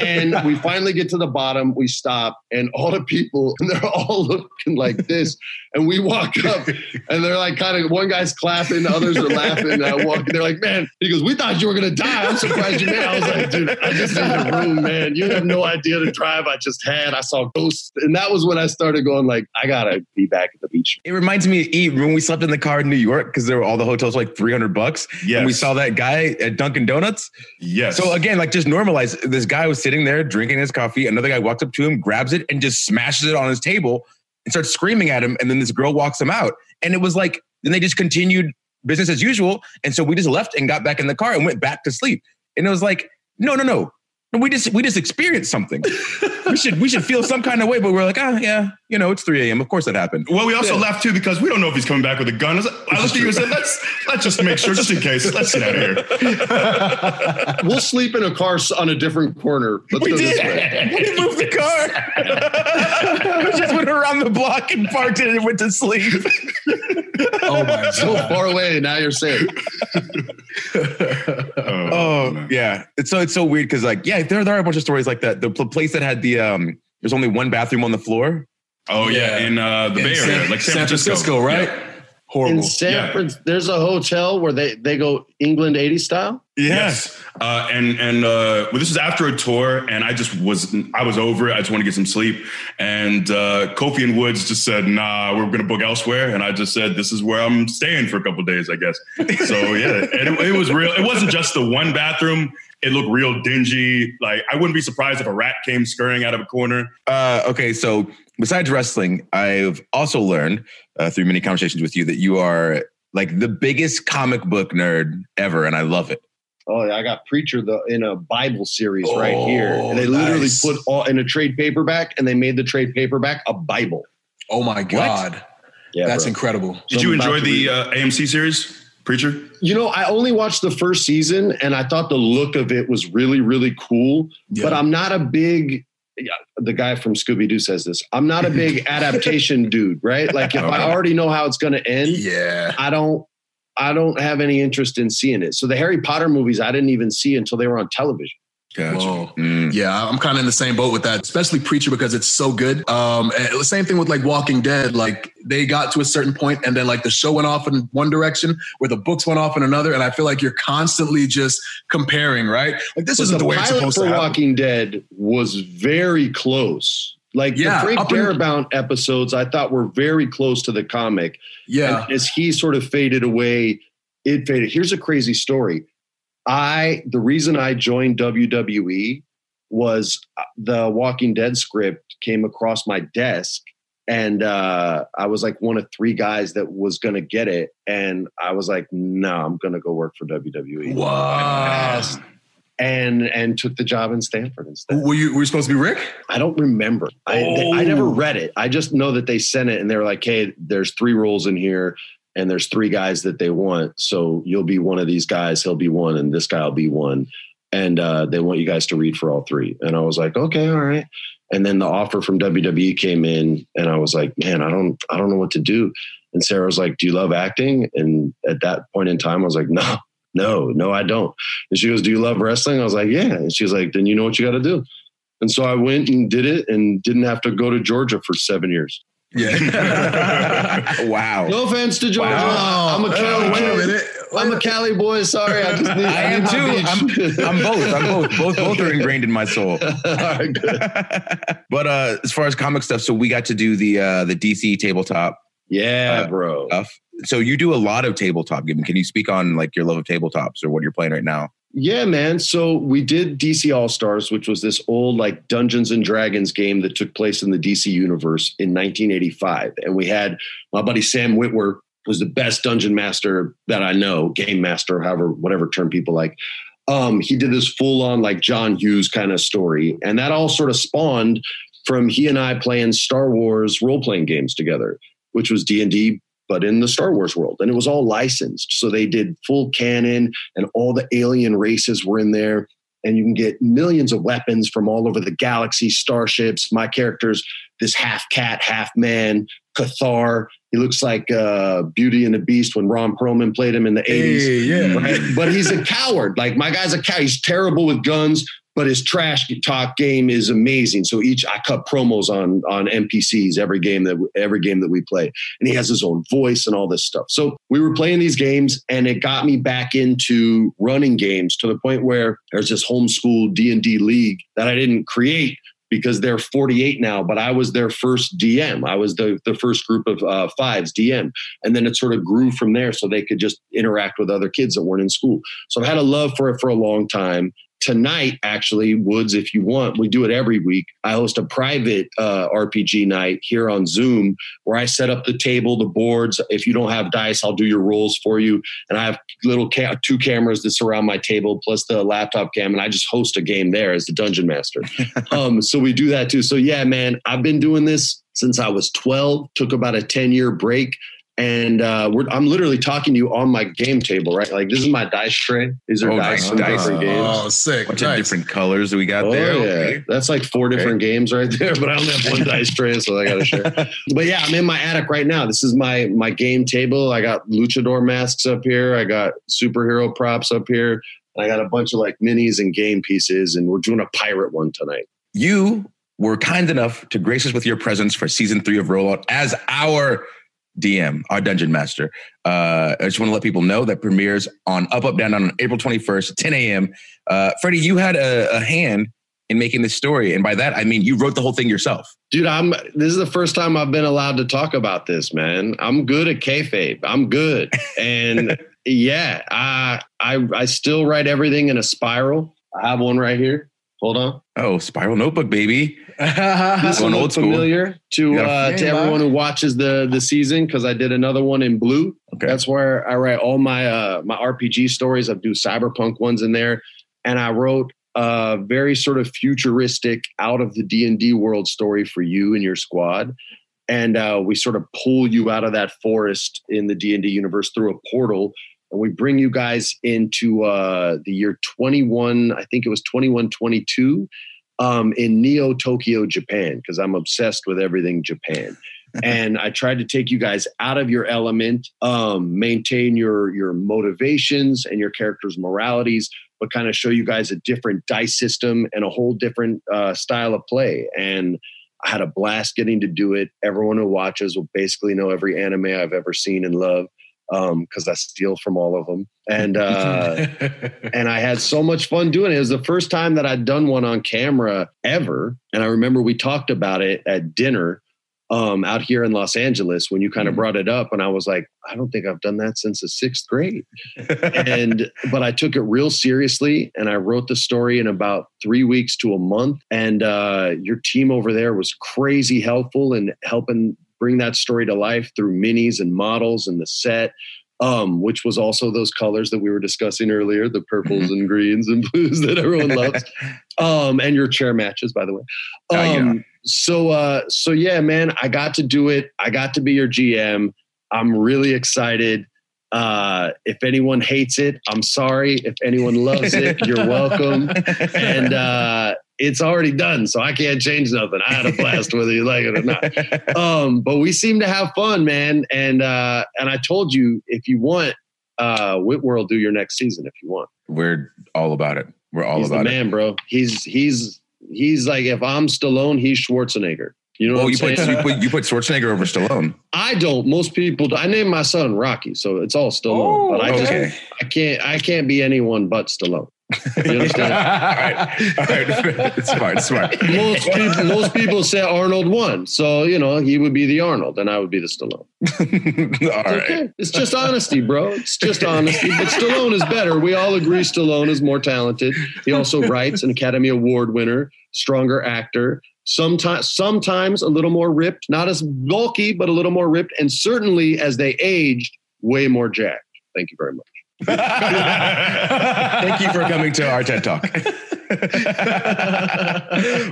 And we finally get to the bottom. We stop, and all the people, and they're all looking like this. And we walk up, and they're like, kind of, one guy's clapping, the others are laughing. And I walk, they're like, man, he goes, we thought you were going to die. I'm surprised you made. I was like, dude, I just need a room, man. You have no idea the drive I just had. I saw ghosts, and that was when I started going like, I gotta be back at the beach. It reminds me of Eve when we slept in the car in New York because there were all the hotels like three hundred bucks. Yeah, and we saw that guy at Dunkin' Donuts. Yes. So again, like just normalize. This guy was sitting there drinking his coffee. Another guy walks up to him, grabs it, and just smashes it on his table and starts screaming at him. And then this girl walks him out, and it was like then they just continued business as usual. And so we just left and got back in the car and went back to sleep. And it was like, no, no, no. We just we just experienced something. we should we should feel some kind of way, but we're like, ah, oh, yeah, you know, it's 3 a.m. Of course that happened. Well, we also yeah. left too because we don't know if he's coming back with a gun. I, looked at you and said, let's let's just make sure, just in case. Let's get out of here. [LAUGHS] we'll sleep in a car on a different corner. Let's we did. [LAUGHS] We moved the car. [LAUGHS] we just went around the block and parked it and went to sleep. oh my god. So far away, now you're safe. oh, oh yeah. It's so it's so weird because like, yeah, there, there are a bunch of stories like that. The place that had the um there's only one bathroom on the floor. Oh yeah, yeah. in uh, the in Bay Area, like San, San Francisco. Francisco, right? Yeah. Horrible. In San yeah. Francisco, there's a hotel where they they go England 80 style. Yes, uh, and and uh, well, this is after a tour, and I just was I was over it. I just want to get some sleep, and uh, Kofi and Woods just said, "Nah, we're gonna book elsewhere," and I just said, "This is where I'm staying for a couple days, I guess." So yeah, and it, it was real. It wasn't just the one bathroom it looked real dingy. Like I wouldn't be surprised if a rat came scurrying out of a corner. Uh, okay, so besides wrestling, I've also learned uh, through many conversations with you that you are like the biggest comic book nerd ever, and I love it. Oh, yeah, I got Preacher the in a Bible series oh, right here, and they literally nice. put all in a trade paperback, and they made the trade paperback a Bible. Oh my god, what? yeah, that's bro. incredible. Did so you enjoy the uh, AMC series? Preacher? You know, I only watched the first season and I thought the look of it was really, really cool. Yeah. But I'm not a big the guy from Scooby Doo says this. I'm not a big [LAUGHS] adaptation dude, right? Like if I already know how it's going to end, yeah, I don't I don't have any interest in seeing it. So the Harry Potter movies I didn't even see until they were on television. Gotcha. Mm. Yeah, I'm kind of in the same boat with that, especially Preacher because it's so good. Um, and the same thing with like Walking Dead. Like they got to a certain point, and then like the show went off in one direction, where the books went off in another, and I feel like you're constantly just comparing, right? Like this isn't the, way it's supposed to happen. Walking Dead was very close. Like Yeah, the Frank up in- Darabont episodes, I thought were very close to the comic. Yeah, And as he sort of faded away, it faded. Here's a crazy story. I the reason I joined WWE was uh, the Walking Dead script came across my desk and uh, I was like one of three guys that was going to get it and I was like no I'm going to go work for WWE wow. and and took the job in Stamford instead. Were you were you supposed to be Rick? I don't remember. I, Oh. I never read it. I just know that they sent it and they were like, hey, there's three rules in here and there's three guys that they want. So you'll be one of these guys, he'll be one, and this guy will be one. And uh, they want you guys to read for all three. And I was like, okay, all right. And then the offer from WWE came in, and I was like, man, I don't, I don't know what to do. And Sarah was like, do you love acting? And at that point in time, I was like, no, [LAUGHS] no, no, I don't. And she goes, do you love wrestling? I was like, yeah. And she's like, then you know what you got to do. And so I went and did it and didn't have to go to Georgia for seven years. Yeah. [LAUGHS] wow. No offense to Georgia. Wow. I'm a Cali wait a boy. minute. I'm a Cali boy. Sorry, I just need. I am too. I'm. I'm both. I'm both. Both both are ingrained in my soul. [LAUGHS] All right, good. [LAUGHS] but uh, as far as comic stuff, so we got to do the uh, the DC tabletop Yeah, Uh, bro. stuff. So you do a lot of tabletop gaming. Can you speak on like your love of tabletops or what you're playing right now? Yeah, man. So we did DC All Stars, which was this old like Dungeons and Dragons game that took place in the DC universe in 1985, and we had my buddy Sam Witwer was the best dungeon master that I know, game master, however, whatever term people like. Um, he did this full on like John Hughes kind of story, and that all sort of spawned from he and I playing Star Wars role playing games together, which was D and D, but in the Star Wars world, and it was all licensed. So they did full canon, and all the alien races were in there. And you can get millions of weapons from all over the galaxy, starships. My character's this half cat, half man, Cathar. He looks like uh, Beauty and the Beast when Ron Perlman played him in the 80s Hey, yeah. right? But he's a coward. Like my guy's a cow. He's terrible with guns, but his trash talk game is amazing. So each I cut promos on on NPCs every game that every game that we play, and he has his own voice and all this stuff. So we were playing these games, and it got me back into running games to the point where there's this homeschool D and D league that I didn't create because they're 48 now, but I was their first DM. I was the, the first group of uh, fives DM. And then it sort of grew from there so they could just interact with other kids that weren't in school. So I've had a love for it for a long time. Tonight, actually, Woods, if you want, we do it every week. I host a private uh, RPG night here on Zoom where I set up the table, the boards. If you don't have dice, I'll do your rolls for you. And I have little ca- two cameras that surround my table plus the laptop cam, and I just host a game there as the dungeon master. [LAUGHS] um, so we do that too. So yeah, man, I've been doing this since I was 12. Took about a 10 year break. And uh, we're, I'm literally talking to you on my game table, right? Like this is my dice tray. These are Oh, dice nice. from Dice. different games. Oh, sick. bunch Nice. of different colors that we got Oh, there. yeah. Okay. That's like four Okay. different games right there, [LAUGHS] but I only have one dice tray, so I gotta share. [LAUGHS] But yeah, I'm in my attic right now. This is my my game table. I got luchador masks up here. I got superhero props up here. I got a bunch of like minis and game pieces, and we're doing a pirate one tonight. You were kind enough to grace us with your presence for season three of Rollout as our DM, our dungeon master. Uh, I just want to let people know that premieres on Up Up Down Down on April 21st, 10 a.m. Uh, Freddie, you had a, a hand in making this story, and by that I mean you wrote the whole thing yourself. Dude, I'm. This is the first time I've been allowed to talk about this, man. I'm good at kayfabe. I'm good, [LAUGHS] and yeah, I I I still write everything in a spiral. I have one right here. Hold on. Oh, Spiral Notebook, baby. [LAUGHS] this one old school. familiar to uh, to everyone who watches the the season because I did another one in blue. Okay. That's where I write all my uh, my RPG stories. I do cyberpunk ones in there, and I wrote a very sort of futuristic out of the D and D world story for you and your squad. And uh, we sort of pull you out of that forest in the D and D universe through a portal, and we bring you guys into uh, the year twenty one. I think it was twenty one twenty two um, in Neo Tokyo, Japan, because I'm obsessed with everything Japan. [LAUGHS] and I tried to take you guys out of your element, um, maintain your your motivations and your characters' moralities, but kind of show you guys a different dice system and a whole different uh, style of play. And I had a blast getting to do it. Everyone who watches will basically know every anime I've ever seen and love because um, I steal from all of them. And [LAUGHS] uh, and I had so much fun doing it. It was the first time that I'd done one on camera ever. And I remember we talked about it at dinner um, out here in Los Angeles when you kind of mm. brought it up, and I was like, I don't think I've done that since the sixth grade. and but I took it real seriously, and I wrote the story in about three weeks to a month. And uh, your team over there was crazy helpful in helping bring that story to life through minis and models and the set. Um, which was also those colors that we were discussing earlier, the purples and greens and [LAUGHS] blues that everyone [LAUGHS] loves. Um, and your chair matches, by the way. Um, uh, yeah so uh so yeah man i got to do it i got to be your gm i'm really excited uh if anyone hates it i'm sorry if anyone loves it you're welcome [LAUGHS] and uh it's already done so i can't change nothing i had a [LAUGHS] blast whether you like it or not [LAUGHS] um but we seem to have fun man and uh and i told you if you want uh whitworld do your next season if you want we're all about it we're all he's about the man it. bro he's he's he's like if I'm Stallone, he's Schwarzenegger. You know, well, you put, you put, you put Schwarzenegger over Stallone. I don't. Most people. I named my son Rocky, so it's all Stallone. Oh, but I okay. just I can't I can't be anyone but Stallone. You understand? all right, all right. [LAUGHS] smart, smart. Most people, most people say Arnold won, so you know he would be the Arnold, and I would be the Stallone. [LAUGHS] all right. okay. It's just honesty, bro. It's just honesty. But Stallone is better. We all agree Stallone is more talented. He also writes, an Academy Award winner, stronger actor. Sometimes, sometimes a little more ripped, not as bulky, but a little more ripped, and certainly as they aged, way more jacked. Thank you very much. Thank you for coming to our TED Talk.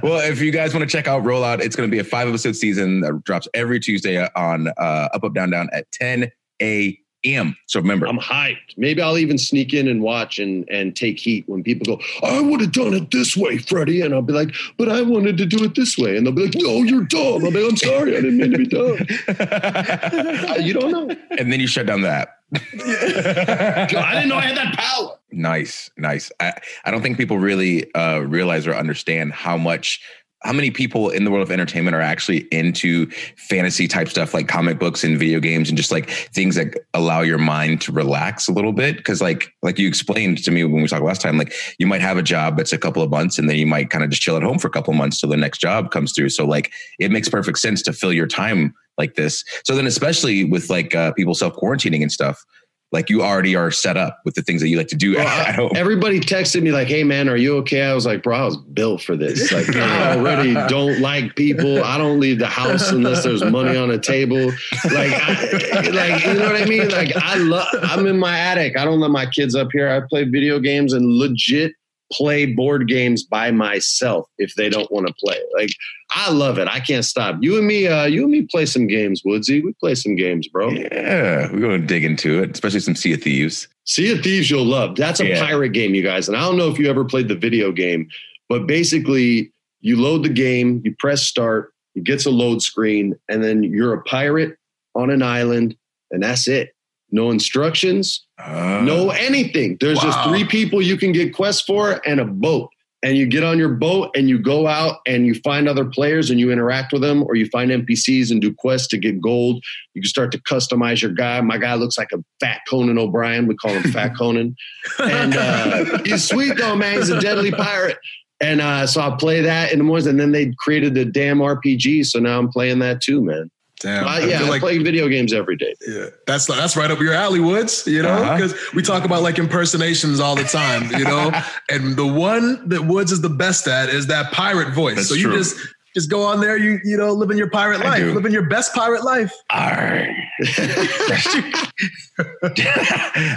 well, if you guys want to check out Rollout, it's going to be a five episode season that drops every Tuesday on uh, Up Up Down Down at 10 a.m. So remember, I'm hyped. Maybe I'll even sneak in and watch and and take heat when people go, "I would have done it this way, Freddie," and I'll be like, "But I wanted to do it this way," and they'll be like, "No, you're dumb." I'll be, "I'm sorry, I didn't mean to be dumb." [LAUGHS] uh, you don't know. And then you shut down the app. [LAUGHS] I didn't know I had that power. Nice, nice. I, I don't think people really uh, realize or understand how much how many people in the world of entertainment are actually into fantasy type stuff like comic books and video games and just like things that allow your mind to relax a little bit? Because like like you explained to me when we talked last time like you might have a job that's a couple of months and then you might kind of just chill at home for a couple of months till the next job comes through. So like it makes perfect sense to fill your time like this. So then especially with like uh, people self quarantining and stuff like you already are set up with the things that you like to do well, [LAUGHS] at home. Everybody texted me like, "Hey man, are you okay?" I was like, "Bro, I was built for this. Like, [LAUGHS] I already don't like people. I don't leave the house unless there's money on the table. Like, I, like you know what I mean? Like, I love. I'm in my attic. I don't let my kids up here. I play video games and legit play board games by myself if they don't want to play. Like I love it. I can't stop. You and me, uh, you and me play some games, Woodsy. We play some games, bro. Yeah, we're gonna dig into it, especially some Sea of Thieves. Sea of Thieves, you'll love. That's a yeah. pirate game, you guys. And I don't know if you ever played the video game, but basically, you load the game, you press start, it gets a load screen, and then you're a pirate on an island, and that's it no instructions, uh, no anything. There's wow. just three people you can get quests for and a boat. And you get on your boat and you go out and you find other players and you interact with them, or you find NPCs and do quests to get gold. You can start to customize your guy. My guy looks like a fat Conan O'Brien. We call him [LAUGHS] Fat Conan. And uh, he's sweet though, man. He's a deadly pirate. And uh, so I play that in the mornings, and then they created the damn RPG. So now I'm playing that too, man. Damn. Uh, yeah, I, like, play video games every day. Yeah, that's that's right up your alley, Woods. You know, because uh-huh. we talk about like impersonations all the time. You know, [LAUGHS] and the one that Woods is the best at is that pirate voice. That's so you true. just just go on there, you you know, living your pirate life, living your best pirate life. Arr.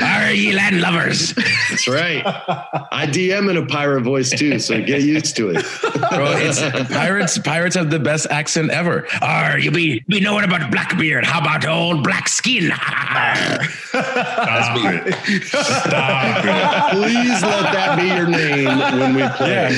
Arr, ye land lovers. That's right. I DM in a pirate voice too, so get used to it. Bro, it's pirates. Pirates have the best accent ever. Are you be be knowing about Blackbeard. How about old black skin? Stop it. Stop it. Please let that be your name when we play. Yeah.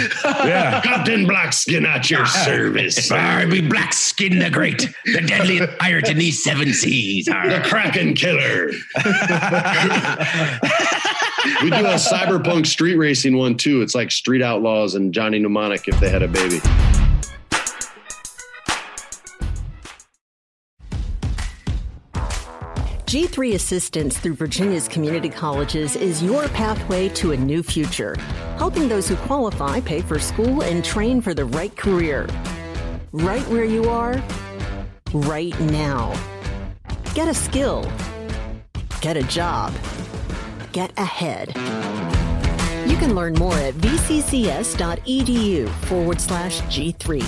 yeah. Captain Blackskin at your service. Barbie Blackskin the Great, the deadly pirate in these seven seas. [LAUGHS] The Kraken Killer. [LAUGHS] we do a cyberpunk street racing one too. It's like Street Outlaws and Johnny Mnemonic if they had a baby. G3 Assistance through Virginia's community colleges is your pathway to a new future, helping those who qualify pay for school and train for the right career. Right where you are, right now. Get a skill, get a job, get ahead. You can learn more at vccs.edu forward slash G3.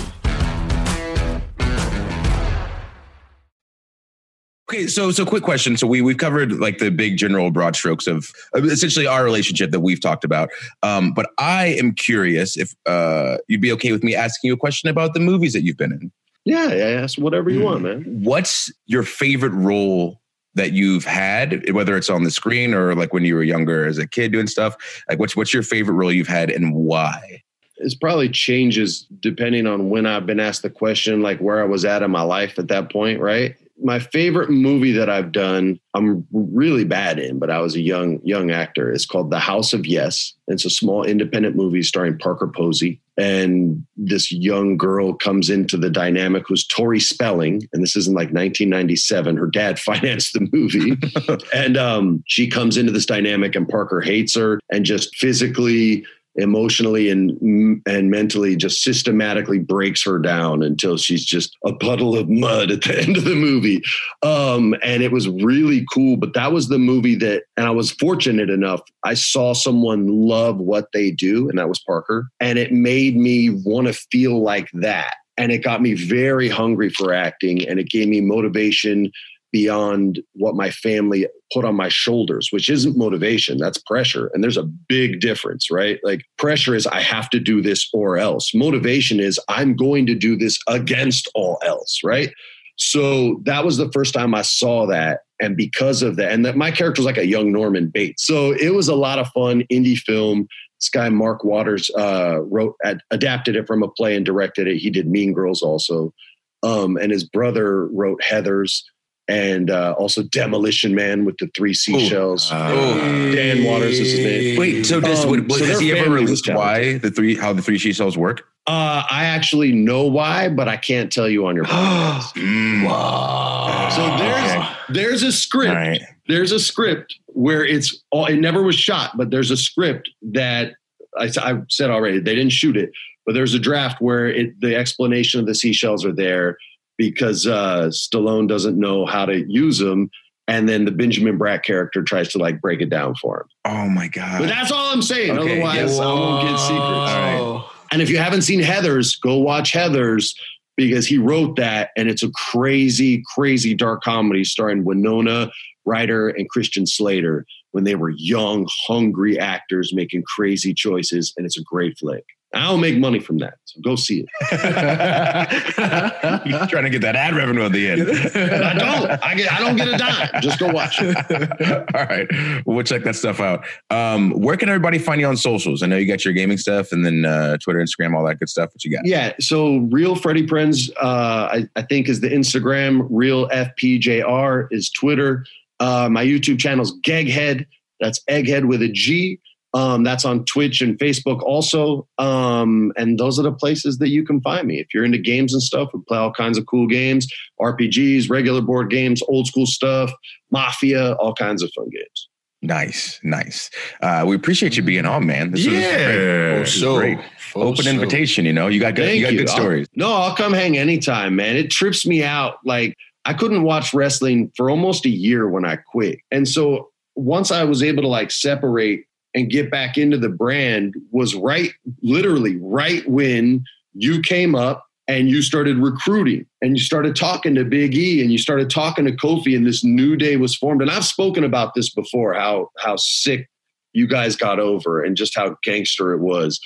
Okay, so so quick question. So we we've covered like the big general broad strokes of, essentially our relationship that we've talked about. Um, but I am curious if uh, you'd be okay with me asking you a question about the movies that you've been in. Yeah, yeah, ask whatever you want, mm-hmm. man. What's your favorite role that you've had, whether it's on the screen or like when you were younger as a kid doing stuff? Like, what's what's your favorite role you've had and why? It's probably changes depending on when I've been asked the question, like where I was at in my life at that point, right? My favorite movie that I've done, I'm really bad in, but I was a young young actor. It's called The House of Yes. It's a small independent movie starring Parker Posey, and this young girl comes into the dynamic who's Tori Spelling, and this is in like 1997. Her dad [LAUGHS] financed the movie, [LAUGHS] and um, she comes into this dynamic, and Parker hates her and just physically emotionally and and mentally just systematically breaks her down until she's just a puddle of mud at the [LAUGHS] end of the movie. Um, and it was really cool but that was the movie that and i was fortunate enough i saw someone love what they do and that was parker and it made me want to feel like that. And it got me very hungry for acting and it gave me motivation beyond what my family put on my shoulders, which isn't motivation, that's pressure. And there's a big difference, right? Like pressure is I have to do this or else. Motivation is I'm going to do this against all else, right? So that was the first time I saw that. And because of that, and that my character was like a young Norman Bates. So it was a lot of fun indie film. This guy, Mark Waters, uh, wrote, ad, adapted it from a play and directed it. He did Mean Girls also. Um, and his brother wrote Heathers and uh, also Demolition Man with the three seashells. Uh, Dan Waters is his name. Wait, so does um, so has he ever released why the three how the three seashells work? Uh, I actually know why, but I can't tell you on your [GASPS] podcast. mm. wow. So there's okay. there's a script. Right. There's a script where it's all. It never was shot, but there's a script that I, I said already. They didn't shoot it, but there's a draft where it, the explanation of the seashells are there because uh, Stallone doesn't know how to use them. And then the Benjamin Bratt character tries to like break it down for him. Oh my God. But that's all I'm saying. Okay. Otherwise, I won't get secrets. And if you haven't seen Heathers, go watch Heathers because he wrote that. And it's a crazy, crazy dark comedy starring Winona Ryder and Christian Slater when they were young, hungry actors making crazy choices. And it's a great flick. I don't make money from that. So go see it. You're trying to get that ad revenue at the end. I don't. I get I don't get a dime. Just go watch it. [LAUGHS] All right. Well, we'll check that stuff out. Um, where can everybody find you on socials? I know you got your gaming stuff and then uh, Twitter, Instagram, all that good stuff. What you got? Yeah. So real Freddie Prinze, uh, I, I think is the Instagram. Real FPJR is Twitter. Uh, my YouTube channel is Geghead. That's Egghead with a G. Um, that's on Twitch and Facebook also. Um, and those are the places that you can find me. If you're into games and stuff, we play all kinds of cool games, RPGs, regular board games, old school stuff, Mafia, all kinds of fun games. Nice, nice. Uh, we appreciate you being on, man. This yeah, was so great. Open so. invitation. You know, you got good, you got you. good stories. I'll, no, I'll come hang anytime, man. It trips me out. Like I couldn't watch wrestling for almost a year when I quit, and so once I was able to like separate and get back into the brand was right, literally right when you came up and you started recruiting and you started talking to Big E and you started talking to Kofi and this new day was formed. And I've spoken about this before, how how sick you guys got over and just how gangster it was.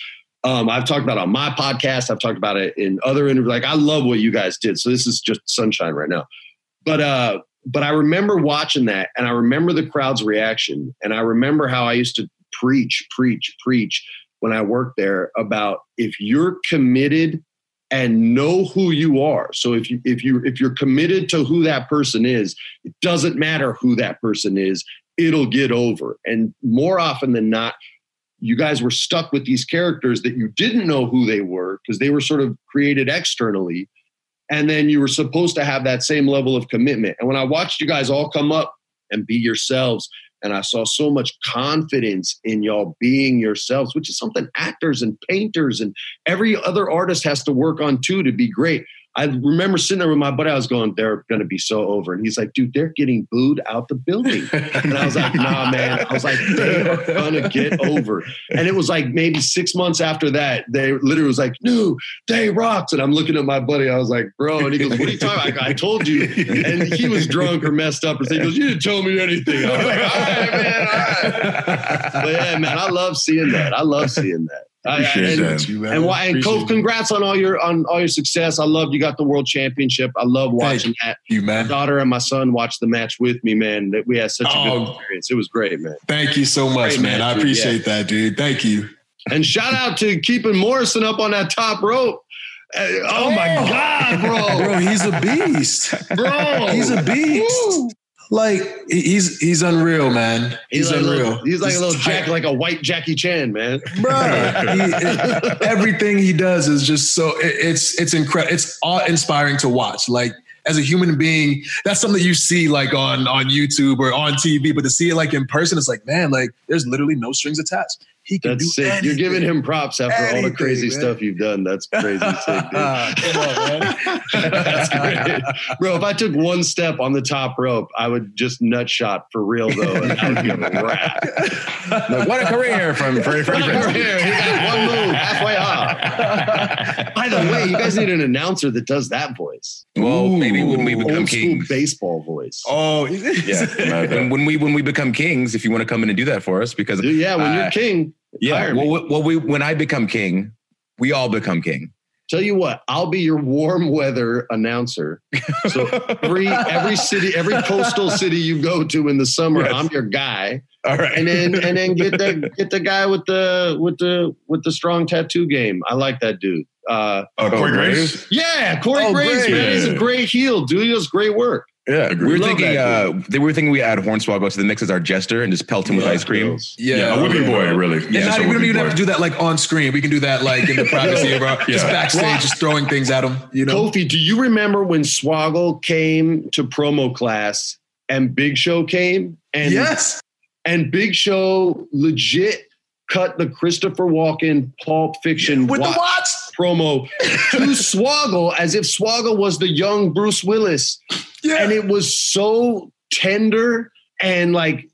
Um, I've talked about on my podcast. I've talked about it in other interviews. Like I love what you guys did. So this is just sunshine right now. But uh, but I remember watching that and I remember the crowd's reaction and I remember how I used to preach, preach, preach when I worked there about if you're committed and know who you are. So if you if you if you're committed to who that person is, it doesn't matter who that person is, it'll get over. And more often than not, you guys were stuck with these characters that you didn't know who they were because they were sort of created externally. And then you were supposed to have that same level of commitment. And when I watched you guys all come up and be yourselves, and I saw so much confidence in y'all being yourselves, which is something actors and painters and every other artist has to work on too to be great. I remember sitting there with my buddy. I was going, "They're going to be so over," and he's like, "Dude, they're getting booed out the building." and I was like, "Nah, man." I was like, "They are going to get over." And it was like maybe six months after that, they literally was like, "No, they rocks." And I'm looking at my buddy. I was like, "Bro," and he goes, "What are you talking about?" I, I told you. And he was drunk or messed up, or. He goes, "You didn't tell me anything." I was like, "All right, man, all right." But yeah, man, I love seeing that. I love seeing that. I appreciate and, that. You, man. and why and Appreciate Cove, congrats on all your on all your success. I love you got the world championship. I love watching that. you, My man. daughter and my son watched the match with me, man. That we had such a Oh. good experience. It was great, man. Thank you so much, Great man. match, I dude. appreciate that, dude. Thank you. And shout out to keeping Morrison up on that top rope. Uh, Oh, my God, bro. [LAUGHS] Bro, he's a beast. Bro. He's a beast. Like he's he's unreal, man. He's, like unreal. little- he's like a little tight. Jack, like a white Jackie Chan, man. bro. [LAUGHS] he- everything he does is just so it- it's it's incredible. It's awe inspiring to watch. Like as a human being, that's something you see like on on YouTube or on TV, but to see it like in person, it's like man, like there's literally no strings attached. He can That's do sick. anything. You're giving him props after all the crazy man. stuff you've done. That's crazy [LAUGHS] sick, dude. Come on, man. [LAUGHS] That's great. Bro, if I took one step on the top rope, I would just nut shot for real though. And I would give a rap. Like, [LAUGHS] what a career from Freddie Freddie Over Prinze. here, he got one move halfway off. By the way, you guys need an announcer that does that voice. Well, maybe when we become kings. baseball voice. Oh, Yeah, when, when we when we become kings, if you want to come in and do that for us, because yeah, when you're uh, king, yeah, hire me. well, well, we when I become king, we all become king. Tell you what, I'll be your warm weather announcer. So [LAUGHS] every every city, every coastal city you go to in the summer, Yes. I'm your guy. All right, And then and then get the [LAUGHS] get the guy with the with the with the strong tattoo game. I like that dude. Uh, Uh, Corey Oh, Graves. yeah, Corey Oh, Graves, great. man, he's a great heel. Dude, he does great work. Yeah, we were Love thinking. that Uh, they were thinking we add Hornswoggle to the mix as our jester and just pelt him with ice cream. yeah. Yeah, a whipping boy, really. And Yeah, not, so we don't even boy. have to do that like on screen. We can do that like in the [LAUGHS] privacy of our just Yeah. backstage, just throwing things at him. You know, Kofi, do you remember when Swoggle came to promo class and Big Show came? And yes, and Big Show legit cut the Christopher Walken Pulp Fiction with watch the watch. Promo to [LAUGHS] Swoggle as if Swoggle was the young Bruce Willis. Yeah, And it was so tender and like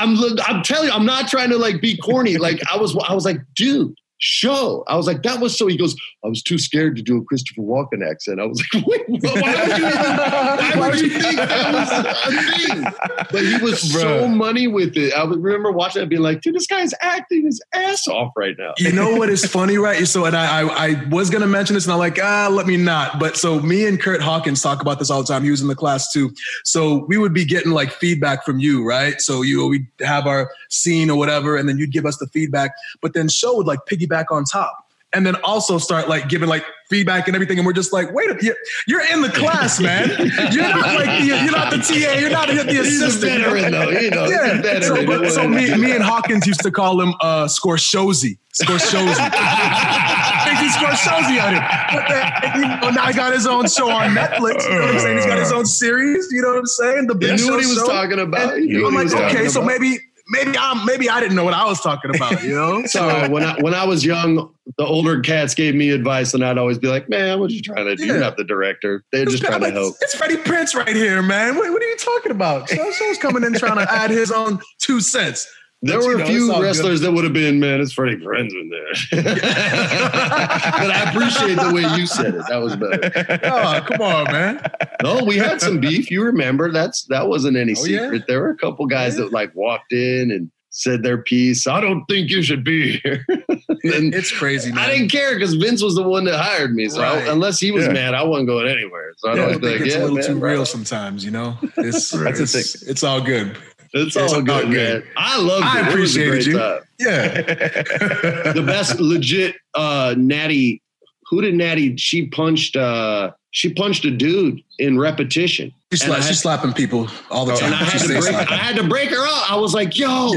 I'm I'm telling you, I'm not trying to like be corny. Like I was I was like, dude, show. I was like, that was so he goes, I was too scared to do a Christopher Walken accent. I was like, [LAUGHS] wait, why would you even, why would you think that was a thing? But he was so money with it. I would remember watching it and being like, dude, this guy's acting his ass off right now. You know what is funny, right? So, and I, I, I was gonna mention this, and I'm like, ah, let me not. But so, me and Kurt Hawkins talk about this all the time. He was in the class too. So we would be getting like feedback from you, right? So you, we have our scene or whatever, and then you'd give us the feedback. But then show would like piggyback on top. And then also start like giving like feedback and everything, and we're just like, wait a minute, you're in the class, man. You're not like the, you're not the TA, you're not the He's a assistant. veteran, though. You know, yeah. So, but, so me, me and. Hawkins used to call him uh, Scorsese. Scorsese. [LAUGHS] He's Scorsese on it. But you know, now he got his own show on Netflix. You know what I'm saying? He's got his own series. You know what I'm saying? The He Big knew what he was show. talking about. And He I'm like, okay, so about. maybe, maybe I'm, maybe I didn't know what I was talking about. You know? [LAUGHS] So when I when I was young, the older cats gave me advice, and I'd always be like, "Man, what you trying to do? You're not the director. They're just trying to help." It's Freddie Prinze right here, man. What, what are you talking about? So, so's coming in trying to add his own two cents. There But, were a few it's all good. wrestlers that would have been, man, it's Freddie Prinze in there. [LAUGHS] but I appreciate the way you said it. That was better. Oh, come on, man. No, we had some beef. You remember that's that wasn't any Oh, yeah? secret. There were a couple guys that like walked in and said their piece. I don't think you should be here. [LAUGHS] and It's crazy, man. I didn't care because Vince was the one that hired me. So I- unless he was Yeah. mad, I wasn't going anywhere. So I'd I always think like, it's yeah, a little man, too right real sometimes, you know. It's [LAUGHS] Right. it's, it's all good. It's all good, man. I love it. I It appreciated you. time. Yeah. [LAUGHS] the best legit uh natty who did natty she punched uh she punched a dude in repetition She's, And I sla- had- she's slapping people all the oh, time. and I had, to break. I had to break her up. I was like, yo,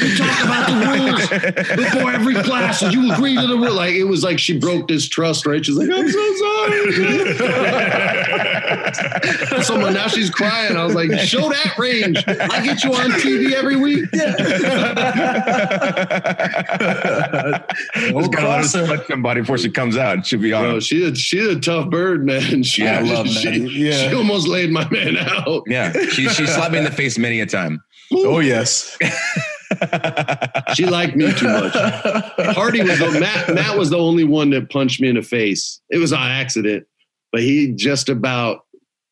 we talk about the rules before every class. And you agree to the rule. Like, it was like she broke this trust, right? She's like, I'm so sorry. [LAUGHS] Someone now she's crying. I was like, show that range. I get you on TV every week. [LAUGHS] Just gotta let her uh, touch somebody before she comes out. She'll be on. Bro, she a, she's a tough bird, man. [LAUGHS] She, Yeah, I love she, Natty. Yeah. she almost laid my man out. yeah, she she [LAUGHS] slapped me in the face many a time. Oh yes. [LAUGHS] She liked me too much. Hardy was the Matt. Matt was the only one that punched me in the face. It was on accident, but he just about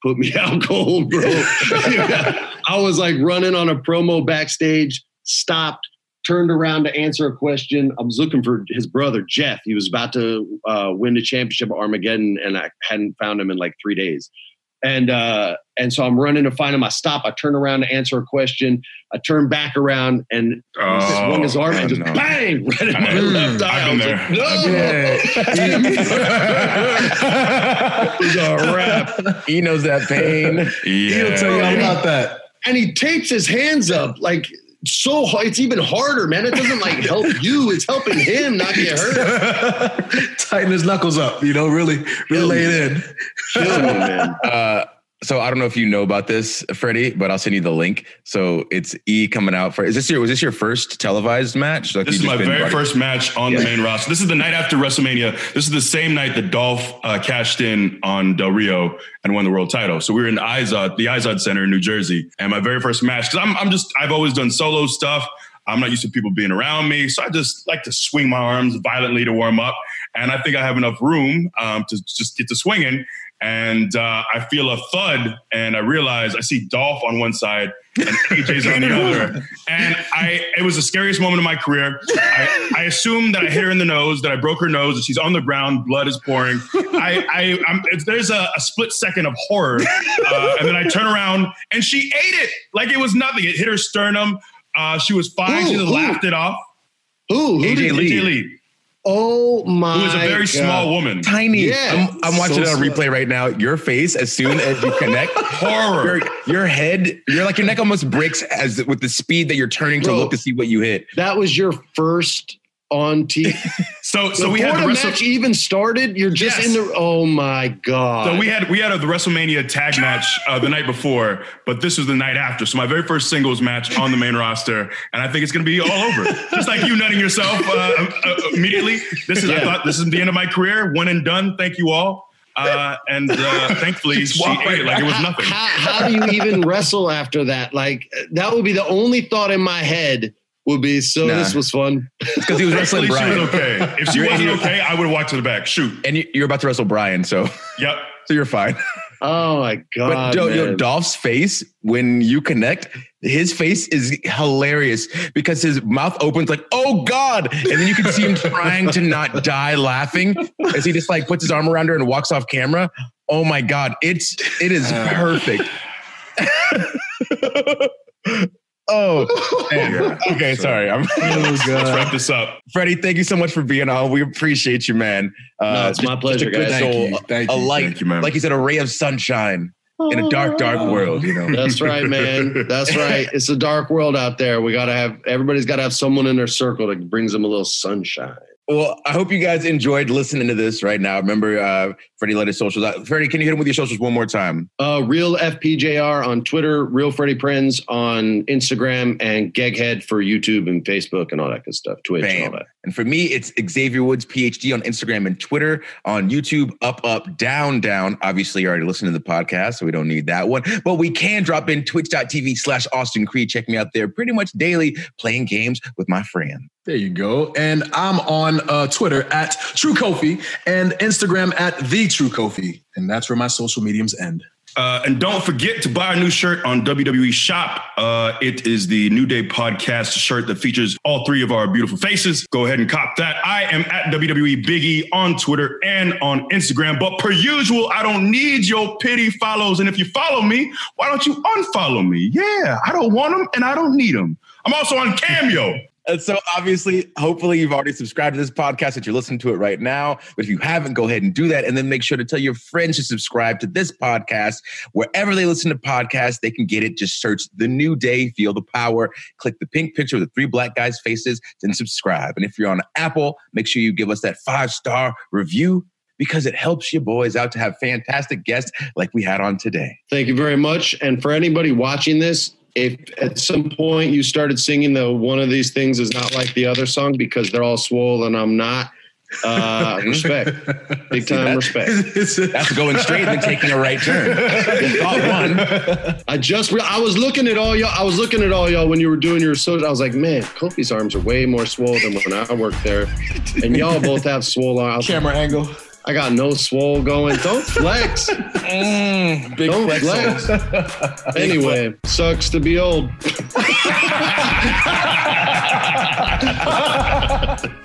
put me [LAUGHS] out cold, bro. I was like running on a promo backstage, stopped, turned around to answer a question. I was looking for his brother Jeff. He was about to uh, win the championship at Armageddon, and I hadn't found him in like three days. And uh, and so I'm running to find him. I stop. I turn around to answer a question. I turn back around and Oh, swung his arm and just no. bang right in my Mm, left eye. I've I been was there. like, no. it was [LAUGHS] a wrap. He knows that pain. [LAUGHS] He'll tell you all about that. And he tapes his hands up like so. It's even harder, man. It doesn't like help [LAUGHS] you. It's helping him not get hurt. [LAUGHS] Tighten his knuckles up, you know, really, really lay it in. Kill me, man. Uh, so I don't know if you know about this, Freddie, but I'll send you the link. So it's E coming out for. Is this your was this your first televised match? Like This is my very first match on Yeah. the main roster. This is the night after WrestleMania. This is the same night that Dolph uh, cashed in on Del Rio and won the world title. So we were in Izod, the Izod Center in New Jersey, and my very first match. Because I'm, I'm just, I've always done solo stuff. I'm not used to people being around me, so I just like to swing my arms violently to warm up. And I think I have enough room um, to just get to swinging. And uh, I feel a thud, and I realize I see Dolph on one side and AJ's on the [LAUGHS] other. And I, it was the scariest moment of my career. I, I assumed that I hit her in the nose, that I broke her nose, that she's on the ground, blood is pouring. I, I, I'm, it's, there's a, a split second of horror, uh, and then I turn around and she ate it like it was nothing. It hit her sternum. Uh, she was fine. Who? she laughed it off. Who AJ did- Lee. AJ Lee, Oh my! who is a very God. small woman. Tiny. Yeah. I'm, I'm watching So it on slow. replay right now. Your face, as soon as you connect, [LAUGHS] Horror. Your, your head, your like your neck almost breaks as with the speed that you're turning to look to see what you hit. That was your first on TV. [LAUGHS] So, so Before we had the the Wrestle- match even started. You're just Yes. in the. Oh my god! So we had we had a, the WrestleMania tag match uh, the night before, but this was the night after. So my very first singles match on the main roster, and I think it's going to be all over. Just like you nutting yourself uh, uh, immediately. This is I thought this is the end of my career. One and done. Thank you all. Uh, and uh, thankfully, she walk ate it like it was nothing. How, how do you even wrestle after that? Like that would be the only thought in my head would be. So Nah. this was fun. Because he was wrestling Thankfully, she was Bryan. okay. If she wasn't okay, I would have walked to the back. Shoot. And you, you're about to wrestle Bryan, so Yep. [LAUGHS] so you're fine. Oh my But god! yo, yo, man. Dolph's face when you connect, his face is hilarious because his mouth opens like, "Oh God!" and then you can see him trying to not die laughing as he just like puts his arm around her and walks off camera. Oh my God, it's it is uh. perfect. [LAUGHS] [LAUGHS] oh, [LAUGHS] man. okay, sorry. I'm [LAUGHS] Let's wrap this up. Freddie. Thank you so much for being on. We appreciate you, man. Uh, No, it's my pleasure, a good guys. soul, Thank you. Thank a you. light, Thank you, man. like you said, a ray of sunshine in a dark, dark world. You know. That's right, man. That's [LAUGHS] right. It's a dark world out there. We gotta have everybody's got to have someone in their circle that brings them a little sunshine. Well, I hope you guys enjoyed listening to this right now. Remember, uh, Freddie let his socials out. Freddie, can you hit him with your socials one more time? Uh, Real FPJR on Twitter, Real Freddie Prinze on Instagram, and Geghead for YouTube and Facebook and all that good stuff, Twitch and all that. And for me, it's Xavier Woods, PhD on Instagram and Twitter, on YouTube, up, up, down, down. Obviously, you already listened to the podcast, so we don't need that one. But we can drop in twitch.tv slash Austin Creed. Check me out there pretty much daily playing games with my friend. There you go. And I'm on uh, Twitter at True Kofi and Instagram at the True Kofi. And that's where my social mediums end. Uh, and don't forget to buy a new shirt on WWE Shop. Uh, it is the New Day podcast shirt that features all three of our beautiful faces. Go ahead and cop that. I am at WWE Biggie on Twitter and on Instagram. But per usual, I don't need your pity follows. And if you follow me, why don't you unfollow me? Yeah, I don't want them and I don't need them. I'm also on Cameo. And so obviously, hopefully you've already subscribed to this podcast that you're listening to it right now. But if you haven't, go ahead and do that. And then make sure to tell your friends to subscribe to this podcast. Wherever they listen to podcasts, they can get it. Just search The New Day, Feel the Power. Click the pink picture with the three black guys' faces, then subscribe. And if you're on Apple, make sure you give us that five-star review because it helps you boys out to have fantastic guests like we had on today. Thank you very much. And for anybody watching this, if at some point you started singing the one of these things is not like the other song because they're all swollen, I'm not, uh, [LAUGHS] respect, big time that? respect. [LAUGHS] That's going straight and then taking a right turn. Thought one. I just, re- I was looking at all y'all. I was looking at all y'all when you were doing your social. I was like, man, Kofi's arms are way more swole than when I worked there, and y'all both have swole arms. Camera angle. I got no swole going. Don't flex. [LAUGHS] Mm, big Don't flex. flex. [LAUGHS] anyway, sucks to be old. [LAUGHS]